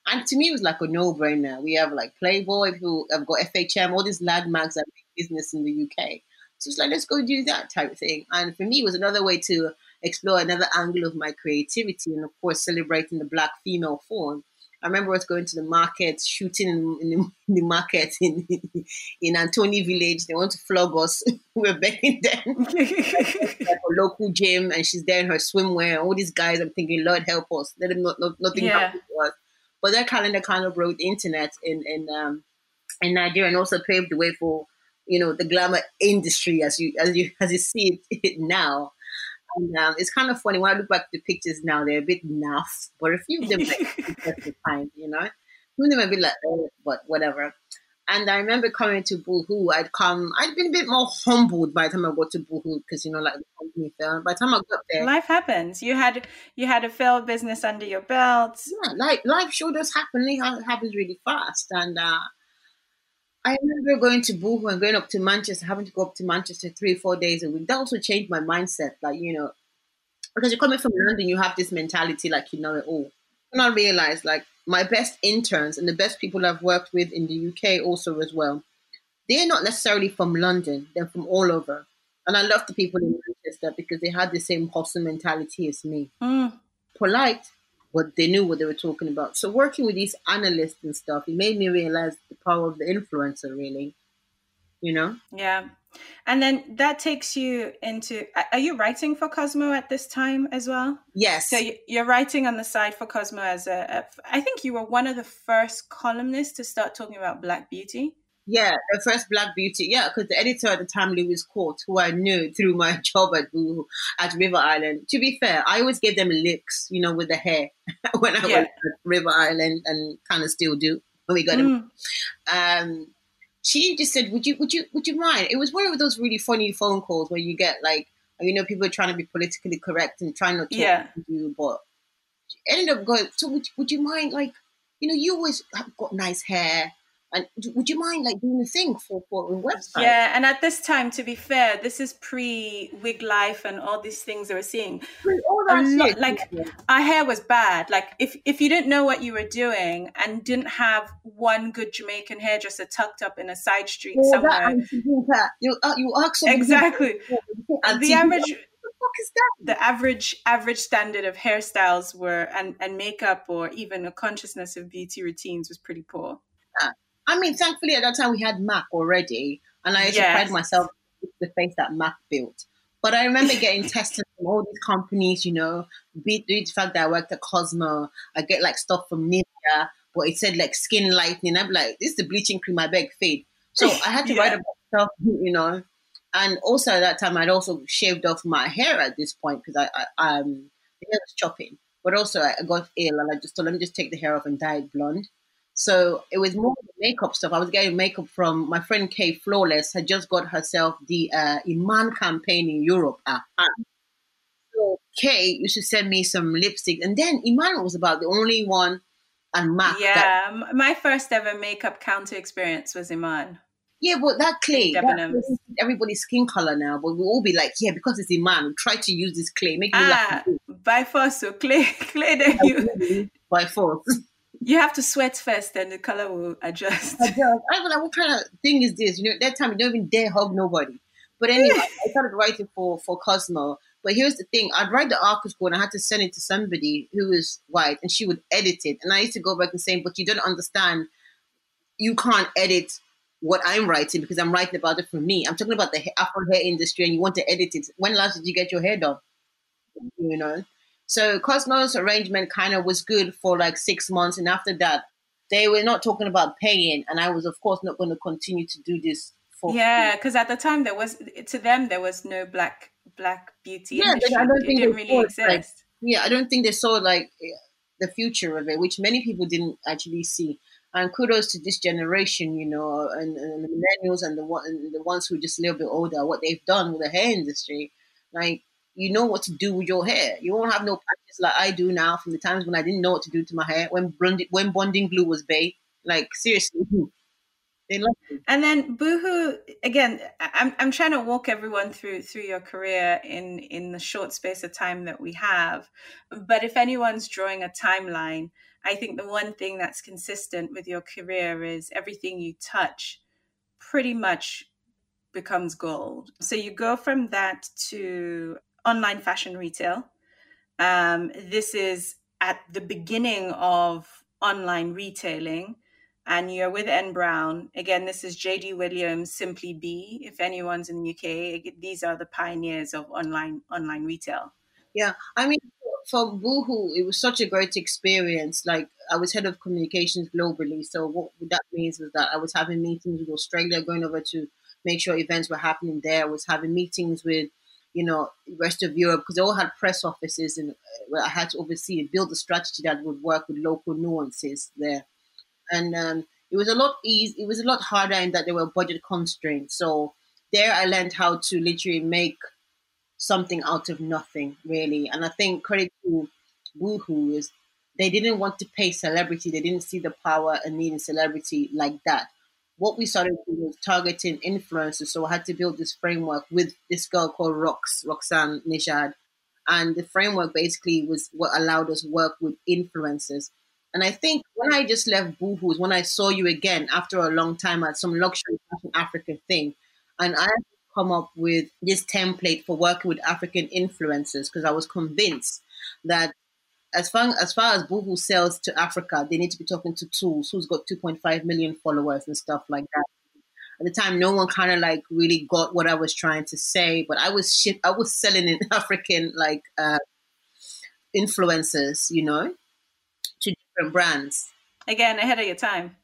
And to me, it was like a no-brainer. We have like Playboy, who have got FHM, all these landmarks that make business in the UK. So it's like, let's go do that type of thing. And for me, it was another way to explore another angle of my creativity and, of course, celebrating the black female form. I remember us going to the market, shooting in, in, the, in the market in, in Anthony Village. They want to flog us. We're begging them. a local gym, and she's there in her swimwear. All these guys, I'm thinking, Lord help us. Let them not, not nothing Yeah. happen to us. But that calendar kind of broke the internet in in um, in Nigeria, and also paved the way for you know the glamour industry as you as you as you see it now. And um, it's kind of funny when I look back at the pictures now; they're a bit naff, but a few of them like at the time, you know. Some of them are a bit like, oh, but whatever. And I remember coming to Boohoo, I'd come, I'd been a bit more humbled by the time I got to Boohoo because, you know, like the company fell. By the time I got there, Life happens. You had you had a failed business under your belt. yeah, like life sure does happen. It happens really fast. And uh, I remember going to Boohoo and going up to Manchester, having to go up to Manchester three, four days a week. That also changed my mindset. Like, you know, because you're coming from London, you have this mentality like you know it all. And I realized like my best interns and the best people I've worked with in the UK also as well, they're not necessarily from London, they're from all over. And I love the people in Manchester because they had the same hustle mentality as me Mm, polite, but they knew what they were talking about. So working with these analysts and stuff, it made me realize the power of the influencer. Really, you know. yeah. And then that takes you into are you writing for Cosmo at this time as well? Yes. So you- you're writing on the side for Cosmo as a, a I think you were one of the first columnists to start talking about black beauty. Yeah, the first Black Beauty. Yeah, because the editor at the time, Louise Court, who I knew through my job at Boohoo at River Island. To be fair, I always gave them licks, you know, with the hair when I Yeah. was at River Island, and kind of still do when we got them. Mm, um, she just said, "Would you, would you, would you mind?" It was one of those really funny phone calls where you get like, you know, people are trying to be politically correct and trying not to Yeah. to you, but she ended up going. So, would, would you mind, like, you know, you always have got nice hair, and would you mind like doing a thing for for a website? Yeah, and at this time, to be fair, this is pre wig life and all these things that we're seeing. all that lot- like our hair was bad. Like if if you didn't know what you were doing and didn't have one good Jamaican hairdresser tucked up in a side street that somewhere. You, uh, you ask somebody- exactly. The average the that? the average average standard of hairstyles were and and makeup or even a consciousness of beauty routines was pretty poor. I mean, thankfully at that time we had Mac already, and I used to Yes. pride myself with the face that Mac built. But I remember getting tested from all these companies, you know, be due to the fact that I worked at Cosmo, I get like stuff from Nivea, but it said like skin lightening. I'm like, this is the bleaching cream I beg fade. So I had to write Yeah. about stuff, you know. And also at that time, I'd also shaved off my hair at this point because I, I um the hair was chopping. But also I got ill and I just thought, let me just take the hair off and dye it blonde. So it was more the makeup stuff. I was getting makeup from my friend Kay Flawless had just got herself the uh, Iman campaign in Europe. Ah, ah. So Kay used to send me some lipstick, and then Iman was about the only one and MAC. Yeah, that, my first ever makeup counter experience was Iman. Yeah, but that clay, that everybody's skin color now. But we'll all be like, yeah, because it's Iman, we try to use this clay, make ah, by force. So clay, clay that you by force. You have to sweat first, then the color will adjust. adjust. I was like, what kind of thing is this? You know, that time you don't even dare hug nobody. But anyway, I started writing for for Cosmo. But here's the thing: I'd write the article and I had to send it to somebody who was white, and she would edit it. And I used to go back and say, "But you don't understand. You can't edit what I'm writing because I'm writing about it for me. I'm talking about the Afro hair industry, and you want to edit it. When last did you get your hair done? You know." So Cosmo's arrangement kind of was good for like six months, and after that, they were not talking about paying, and I was of course not going to continue to do this for. Yeah, because at the time there was to them there was no black black beauty yeah, industry. I don't think it didn't really exist. Like, yeah, I don't think they saw like the future of it, which many people didn't actually see. And kudos to this generation, you know, and, and the millennials and the one and the ones who are just a little bit older, what they've done with the hair industry. Like you know what to do with your hair. You won't have no practice like I do now from the times when I didn't know what to do to my hair when when bonding glue was bait. Like seriously. And then Boohoo again. I'm I'm trying to walk everyone through through your career in in the short space of time that we have. But if anyone's drawing a timeline, I think the one thing that's consistent with your career is everything you touch pretty much becomes gold. So you go from that to online fashion retail. Um, this is at the beginning of online retailing, and you're with N Brown. Again, this is JD Williams, Simply Be. If anyone's in the UK, these are the pioneers of online online retail. Yeah, I mean, for Boohoo, it was such a great experience. Like I was head of communications globally, so what that means was that I was having meetings with Australia, going over to make sure events were happening there. I was having meetings with you know, rest of Europe, because they all had press offices and uh, where I had to oversee and build a strategy that would work with local nuances there. And um, it was a lot easy. It was a lot harder in that there were budget constraints. So there, I learned how to literally make something out of nothing, really. And I think credit to Boohoo is they didn't want to pay celebrity. They didn't see the power and need in celebrity like that what we started doing was targeting influencers. So I had to build this framework with this girl called Rox, Roxanne Nijad. And the framework basically was what allowed us work with influencers. And I think when I just left Boohoo's, when I saw you again after a long time at some luxury African thing, and I come up with this template for working with African influencers because I was convinced that as far as far as Boohoo sells to Africa, they need to be talking to Toolz, who's got 2.5 million followers and stuff like that. At the time, no one kind of like really got what I was trying to say, but I was ship, I was selling in African like uh, influencers, you know, to different brands. Again, ahead of your time.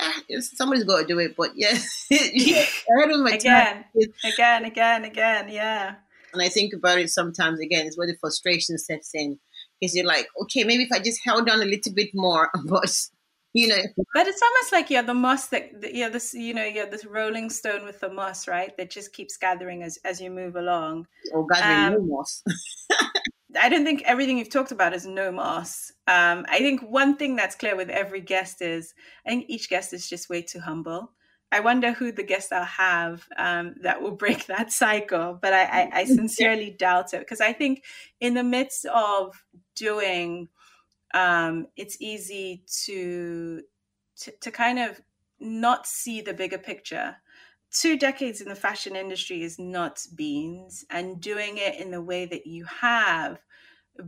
Eh, somebody's got to do it, but yeah, yeah ahead of my again, time. Again, again, again, yeah. And I think about it sometimes. Again, it's where the frustration sets in because you're like, okay, maybe if I just held on a little bit more, but you know. But it's almost like you're the moss that you're this, you know, you're this rolling stone with the moss, right? That just keeps gathering as as you move along. Or gathering um, moss. I don't think everything you've talked about is no moss. Um, I think one thing that's clear with every guest is I think each guest is just way too humble. I wonder who the guests I'll have um, that will break that cycle, but I, I, I sincerely doubt it because I think in the midst of doing, um, it's easy to, to to kind of not see the bigger picture. Two decades in the fashion industry is not beans, and doing it in the way that you have,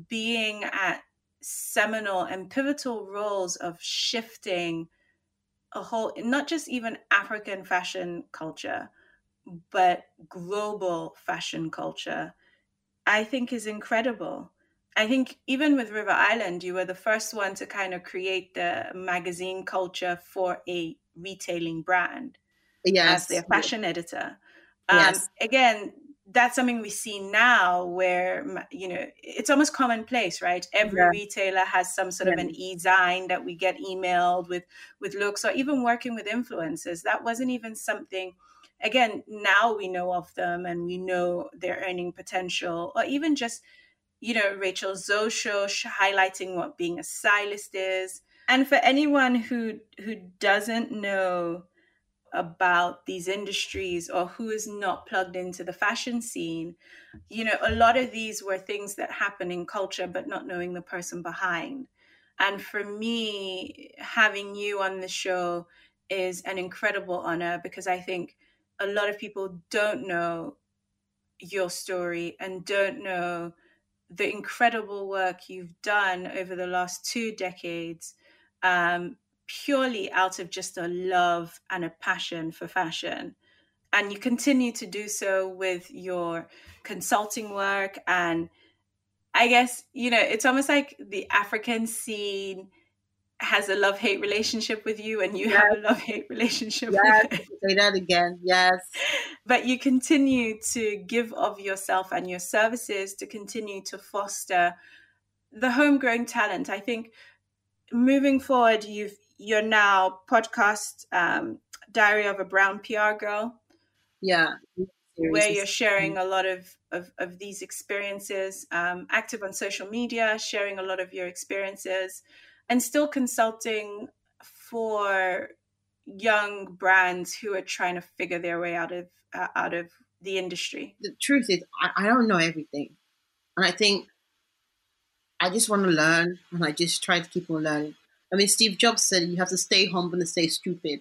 being at seminal and pivotal roles of shifting a whole not just even African fashion culture, but global fashion culture, I think is incredible. I think even with River Island, you were the first one to kind of create the magazine culture for a retailing brand yes. as their fashion editor. Um, yes. Again, that's something we see now where you know it's almost commonplace right every yeah. retailer has some sort yeah. of an e-zine that we get emailed with with looks or even working with influencers that wasn't even something again now we know of them and we know their earning potential or even just you know rachel zoe show highlighting what being a stylist is And for anyone who who doesn't know about these industries or who is not plugged into the fashion scene, you know, a lot of these were things that happen in culture, but not knowing the person behind. And for me, having you on the show is an incredible honor because I think a lot of people don't know your story and don't know the incredible work you've done over the last two decades um, purely out of just a love and a passion for fashion. And you continue to do so with your consulting work. And I guess, you know, it's almost like the African scene has a love hate relationship with you and you yes. have a love hate relationship yes. with it. Say that again. Yes. But you continue to give of yourself and your services to continue to foster the homegrown talent. I think moving forward, you've you're now podcast um, Diary of a Brown PR Girl. Yeah. Where you're sharing a lot of, of, of these experiences, um, active on social media, sharing a lot of your experiences and still consulting for young brands who are trying to figure their way out of uh, out of the industry. The truth is, I, I don't know everything, and I think I just want to learn, and I just try to keep on learning. I mean, Steve Jobs said you have to stay humble and stay stupid.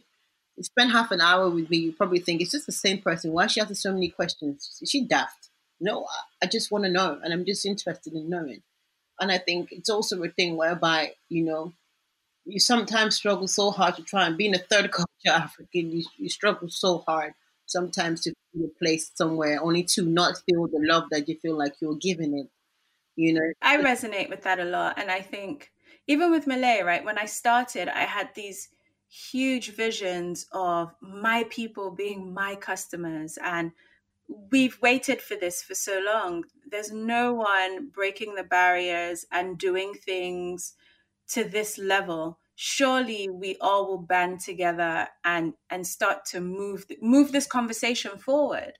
You spend half an hour with me, you probably think it's just the same person. Why she asking so many questions? Is she daft? No, I just want to know, and I'm just interested in knowing. And I think it's also a thing whereby, you know, you sometimes struggle so hard to try and being a third culture African, you, you struggle so hard sometimes to feel placed somewhere only to not feel the love that you feel like you're giving it. You know, I resonate with that a lot. And I think even with Malée, right, when I started, I had these huge visions of my people being my customers and we've waited for this for so long. There's no one breaking the barriers and doing things to this level. Surely we all will band together and and start to move move this conversation forward.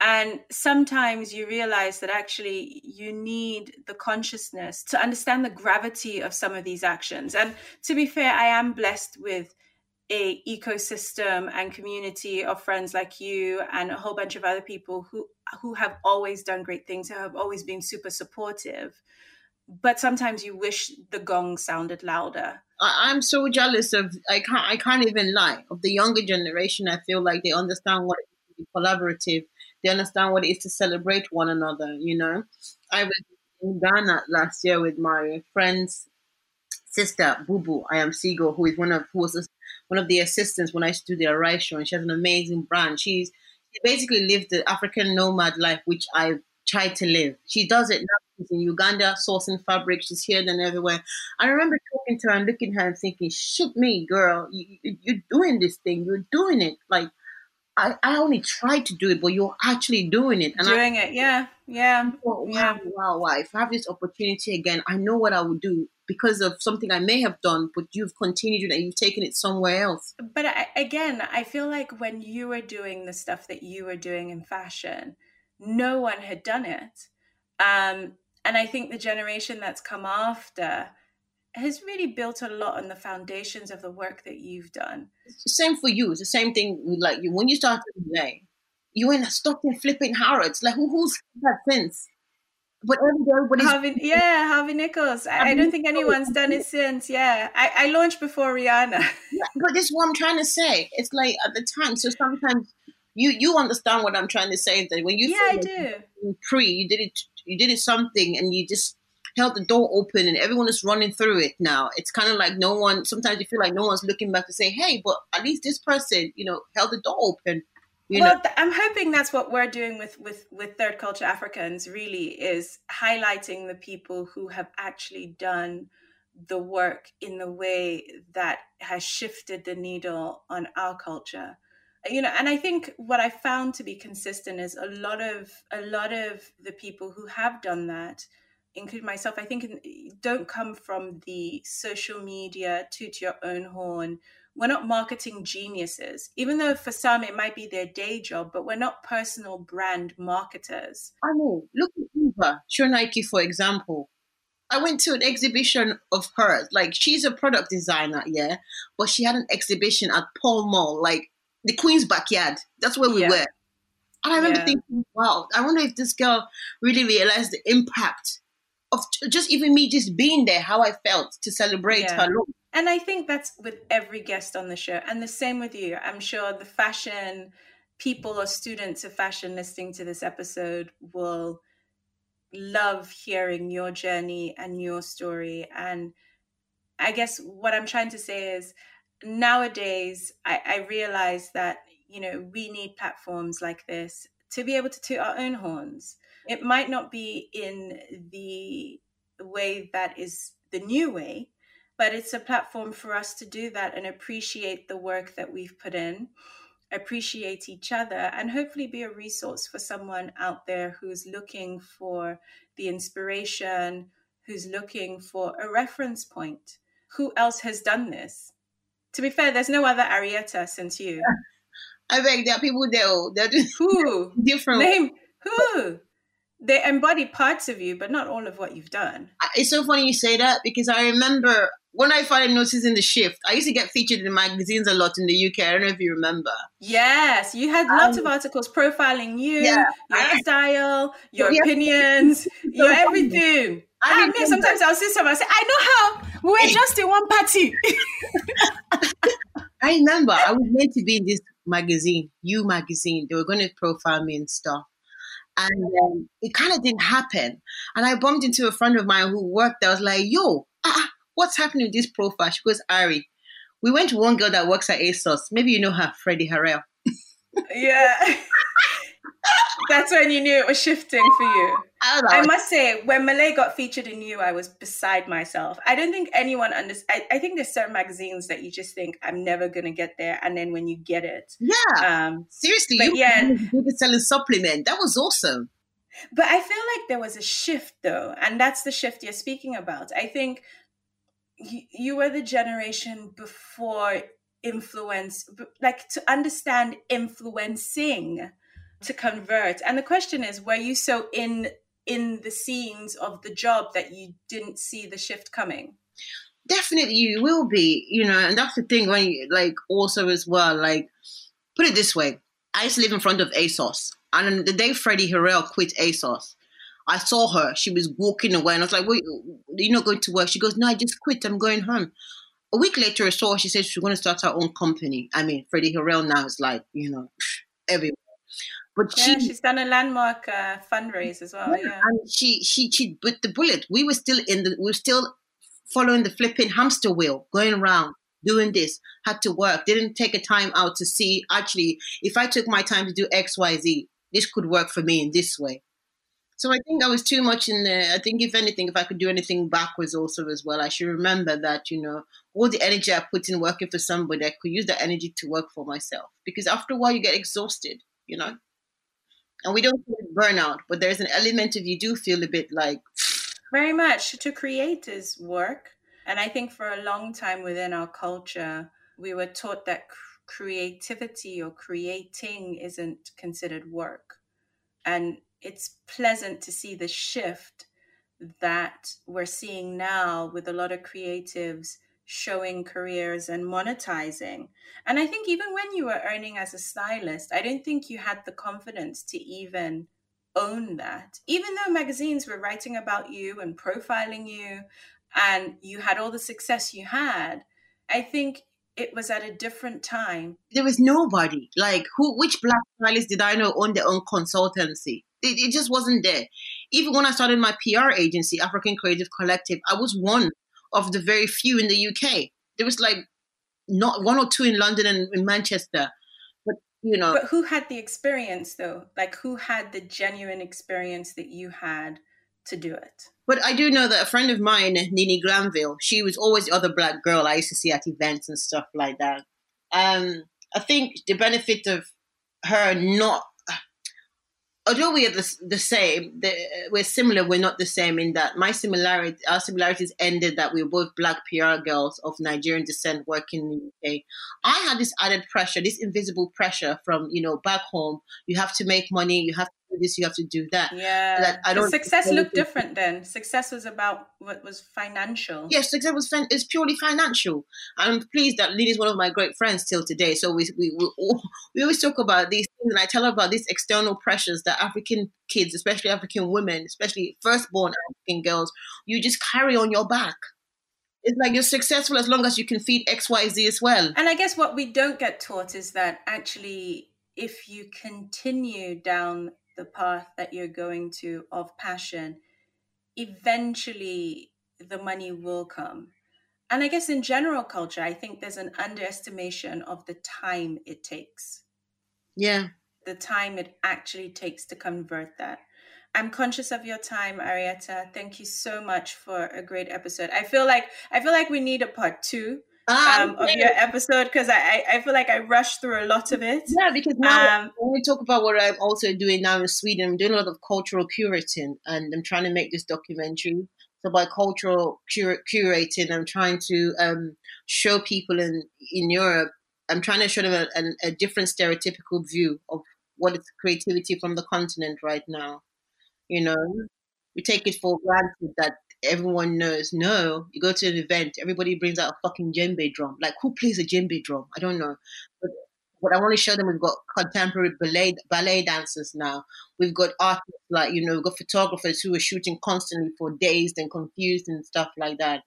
And sometimes you realize that actually you need the consciousness to understand the gravity of some of these actions. And to be fair, I am blessed with a ecosystem and community of friends like you and a whole bunch of other people who who have always done great things who have always been super supportive. But sometimes you wish the gong sounded louder. I, am so jealous of i can't i can't even lie of the younger generation. I feel like they understand what it is to be collaborative they understand what it is to celebrate one another you know i was in ghana last year with my friends sister Bubu I am Sigo, who is one of who was one of the assistants when I used to do the Arise show, and she has an amazing brand. She's she basically lived the African nomad life, which I've tried to live. She does it now. She's in Uganda, sourcing fabric. She's here and everywhere. I remember talking to her and looking at her and thinking, "Shit, me, girl, you, you're doing this thing. You're doing it. Like I, I only tried to do it, but you're actually doing it. And doing I, it, yeah, yeah, wow, yeah. Wow, wow, If I have this opportunity again, I know what I would do because of something I may have done, but you've continued it and you've taken it somewhere else. But I, again, I feel like when you were doing the stuff that you were doing in fashion, no one had done it. Um, and I think the generation that's come after has really built a lot on the foundations of the work that you've done. It's the same for you. It's the same thing like you when you started today. You went Stockton flipping Harrods. Like who, who's that since? But everybody's Harvey, yeah, Harvey Nichols. I, I don't think anyone's done it since. Yeah, I, I launched before Rihanna. yeah, but this is what I'm trying to say. It's like at the time. So sometimes you you understand what I'm trying to say. That when you yeah, I do. Pre, you did it. You did it something, and you just held the door open and everyone is running through it now. It's kind of like no one, sometimes you feel like no one's looking back to say, hey, but at least this person, you know, held the door open. You well, th- I'm hoping that's what we're doing with, with, with third culture Africans really is highlighting the people who have actually done the work in the way that has shifted the needle on our culture you know and i think what i found to be consistent is a lot of a lot of the people who have done that include myself, I think eh, don't come from the social media toot your own horn. We're not marketing geniuses, even though for some it might be their day job, but we're not personal brand marketers. I know. Look at Uber, Nike, for example. I went to an exhibition of hers. Like she's a product designer, yeah, but she had an exhibition at Pall Mall, like the Queen's backyard. That's where we Yeah. were. And I remember Yeah. thinking, wow, I wonder if this girl really realized the impact of just even me just being there, how I felt to celebrate Yeah. her look. And I think that's with every guest on the show, and the same with you. I'm sure the fashion people or students of fashion listening to this episode will love hearing your journey and your story. And I guess what I'm trying to say is nowadays, I, I realize that, you know, we need platforms like this to be able to toot our own horns. It might not be in the way that is the new way, but it's a platform for us to do that and appreciate the work that we've put in, appreciate each other, and hopefully be a resource for someone out there who's looking for the inspiration, who's looking for a reference point. Who else has done this? To be fair, there's no other Arietta since you. I beg there are people there, Who? different. Name who? They embody parts of you, but not all of what you've done. It's so funny you say that because I remember when I started noticing the shift, I used to get featured in magazines a lot in the UK. I don't know if you remember. Yes, you had lots of articles profiling you, Um, yeah, your style, your Yeah. opinions, your funny. everything. I I mean, remember- sometimes I'll see someone say, I know how we were just in one party. I remember I was meant to be in this magazine, You magazine. They were going to profile me and stuff. And um, it kind of didn't happen. And I bumped into a friend of mine who worked there. I was like, yo, ah, what's happening with this profile? She goes, Ari, we went to one girl that works at ASOS. Maybe you know her, Freddie Harrell. yeah. That's when you knew it was shifting for you. I, I must say, when Malée got featured in You, I was beside myself. I don't think anyone understands. I, I think there's certain magazines that you just think, I'm never going to get there. And then when you get it, yeah, um, seriously, but you yeah. yeah. biggest selling supplement. That was awesome. But I feel like there was a shift though, and that's the shift you're speaking about. I think you, you were the generation before influence, like to understand influencing to convert. And the question is, were you so in in the scenes of the job that you didn't see the shift coming? definitely you will be you know and that's the thing when you like also as well like put it this way. I used to live in front of asos and the day freddie harrell quit asos i saw her. She was walking away and i was like wait you're not going to work? She goes no i just quit. I'm going home. A week later i saw her. She said she's going to start her own company. I mean freddie harrell now is like you know everywhere but Yeah, she she's done a landmark uh, fundraise as well. Yeah. and she she she bit the bullet. We were still in the we were still following the flipping hamster wheel, going around doing this. Had to work. Didn't take a time out to see actually if I took my time to do X Y Z, this could work for me in this way. So I think I was too much in there. I think if anything, if I could do anything backwards also as well, I should remember that you know all the energy I put in working for somebody, I could use that energy to work for myself. Because after a while, you get exhausted, you know and we don't feel burnout, but there's an element of you do feel a bit like Very much to create is work. And I think for a long time within our culture, we were taught that creativity or creating isn't considered work. And it's pleasant to see the shift that we're seeing now with a lot of creatives showing careers and monetizing. And I think even when you were earning as a stylist, I don't think you had the confidence to even own that. Even though magazines were writing about you and profiling you, and you had all the success you had, I think it was at a different time. there was nobody like who which black stylist did I know owned their own consultancy. It, it just wasn't there. Even when I started my PR agency, African Creative Collective, I was one of the very few in the UK. There was like not one or two in London and in Manchester, but you know, But who had the experience though? Like who had the genuine experience that you had to do it? But I do know that a friend of mine, Nini Granville, she was always the other black girl I used to see at events and stuff like that. Um, I think the benefit of her not, although we are the, the same, the, we're similar, we're not the same in that my similarity, our similarities ended that we were both black PR girls of Nigerian descent working in the UK. I had this added pressure, this invisible pressure from, you know, back home. You have to make money, you have to do this, you have to do that. Yeah. That I don't. Success looked different then. Success was about what was financial. Yes, success was fin- is purely financial. I'm pleased that Lily's one of my great friends till today. So we we we, we always talk about these and I tell her about these external pressures that African kids, especially African women, especially firstborn African girls, you just carry on your back it's like you're successful as long as you can feed XYZ as well. And I guess what we don't get taught is that actually, if you continue down the path that you're going to of passion, eventually the money will come. And I guess in general culture, I think there's an underestimation of the time it takes. Yeah. The time it actually takes to convert that. I'm conscious of your time, Arieta. Thank you so much for a great episode. I feel like I feel like we need a part two ah, um, of your episode because I, I feel like I rushed through a lot of it. Yeah, because now um, when we talk about what I'm also doing now in Sweden, I'm doing a lot of cultural curating, and I'm trying to make this documentary. So by cultural cur- curating, I'm trying to um, show people in in Europe. I'm trying to show them a, a, a different stereotypical view of what is creativity from the continent right now. You know, we take it for granted that everyone knows. No, you go to an event, everybody brings out a fucking djembe drum. Like, who plays a djembe drum? I don't know. But I want to show them, we've got contemporary ballet ballet dancers now. We've got artists like you know, we've got photographers who are shooting constantly for Dazed and Confused and stuff like that.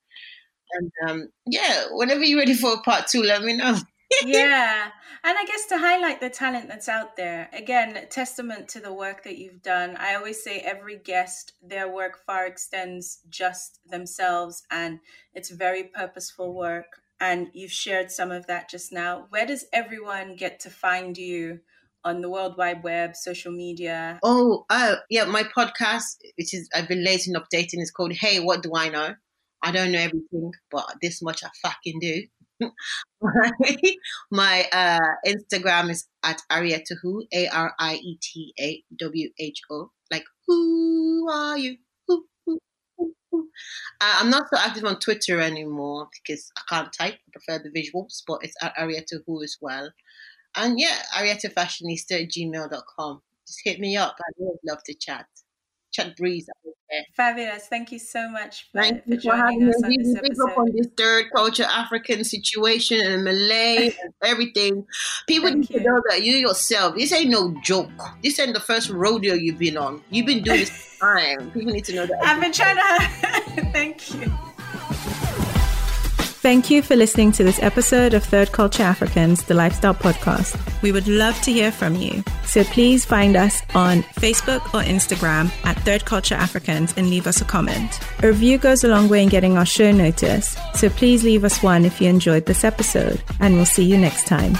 And um, yeah, whenever you're ready for part two, let me know yeah. And I guess to highlight the talent that's out there, again, testament to the work that you've done. I always say every guest, their work far extends just themselves, and it's very purposeful work. And you've shared some of that just now. Where does everyone get to find you on the World Wide Web, social media? Oh, uh, yeah, my podcast, which is I've been late in updating, is called Hey, What Do I Know? I don't know everything, but this much I fucking do. my uh, Instagram is at Arieta Who, A R I E T A W H O. Like, who are you? Who. Uh, I'm not so active on Twitter anymore because I can't type. I prefer the visuals, but it's at Arieta Who as well. And yeah, ArietaFashionista at gmail.com. Just hit me up. I would love to chat. Breeze. Fabulous. Thank you so much for, Thank for joining us on this episode. up on this third culture African situation and Malée and everything. People Thank need you. to know that you yourself, this ain't no joke. This ain't the first rodeo you've been on. You've been doing this time. People need to know that. I've been trying to. Thank you. Thank you for listening to this episode of Third Culture Africans, the Lifestyle Podcast. We would love to hear from you. So please find us on Facebook or Instagram at Third Culture Africans and leave us a comment. A review goes a long way in getting our show noticed, so please leave us one if you enjoyed this episode, and we'll see you next time.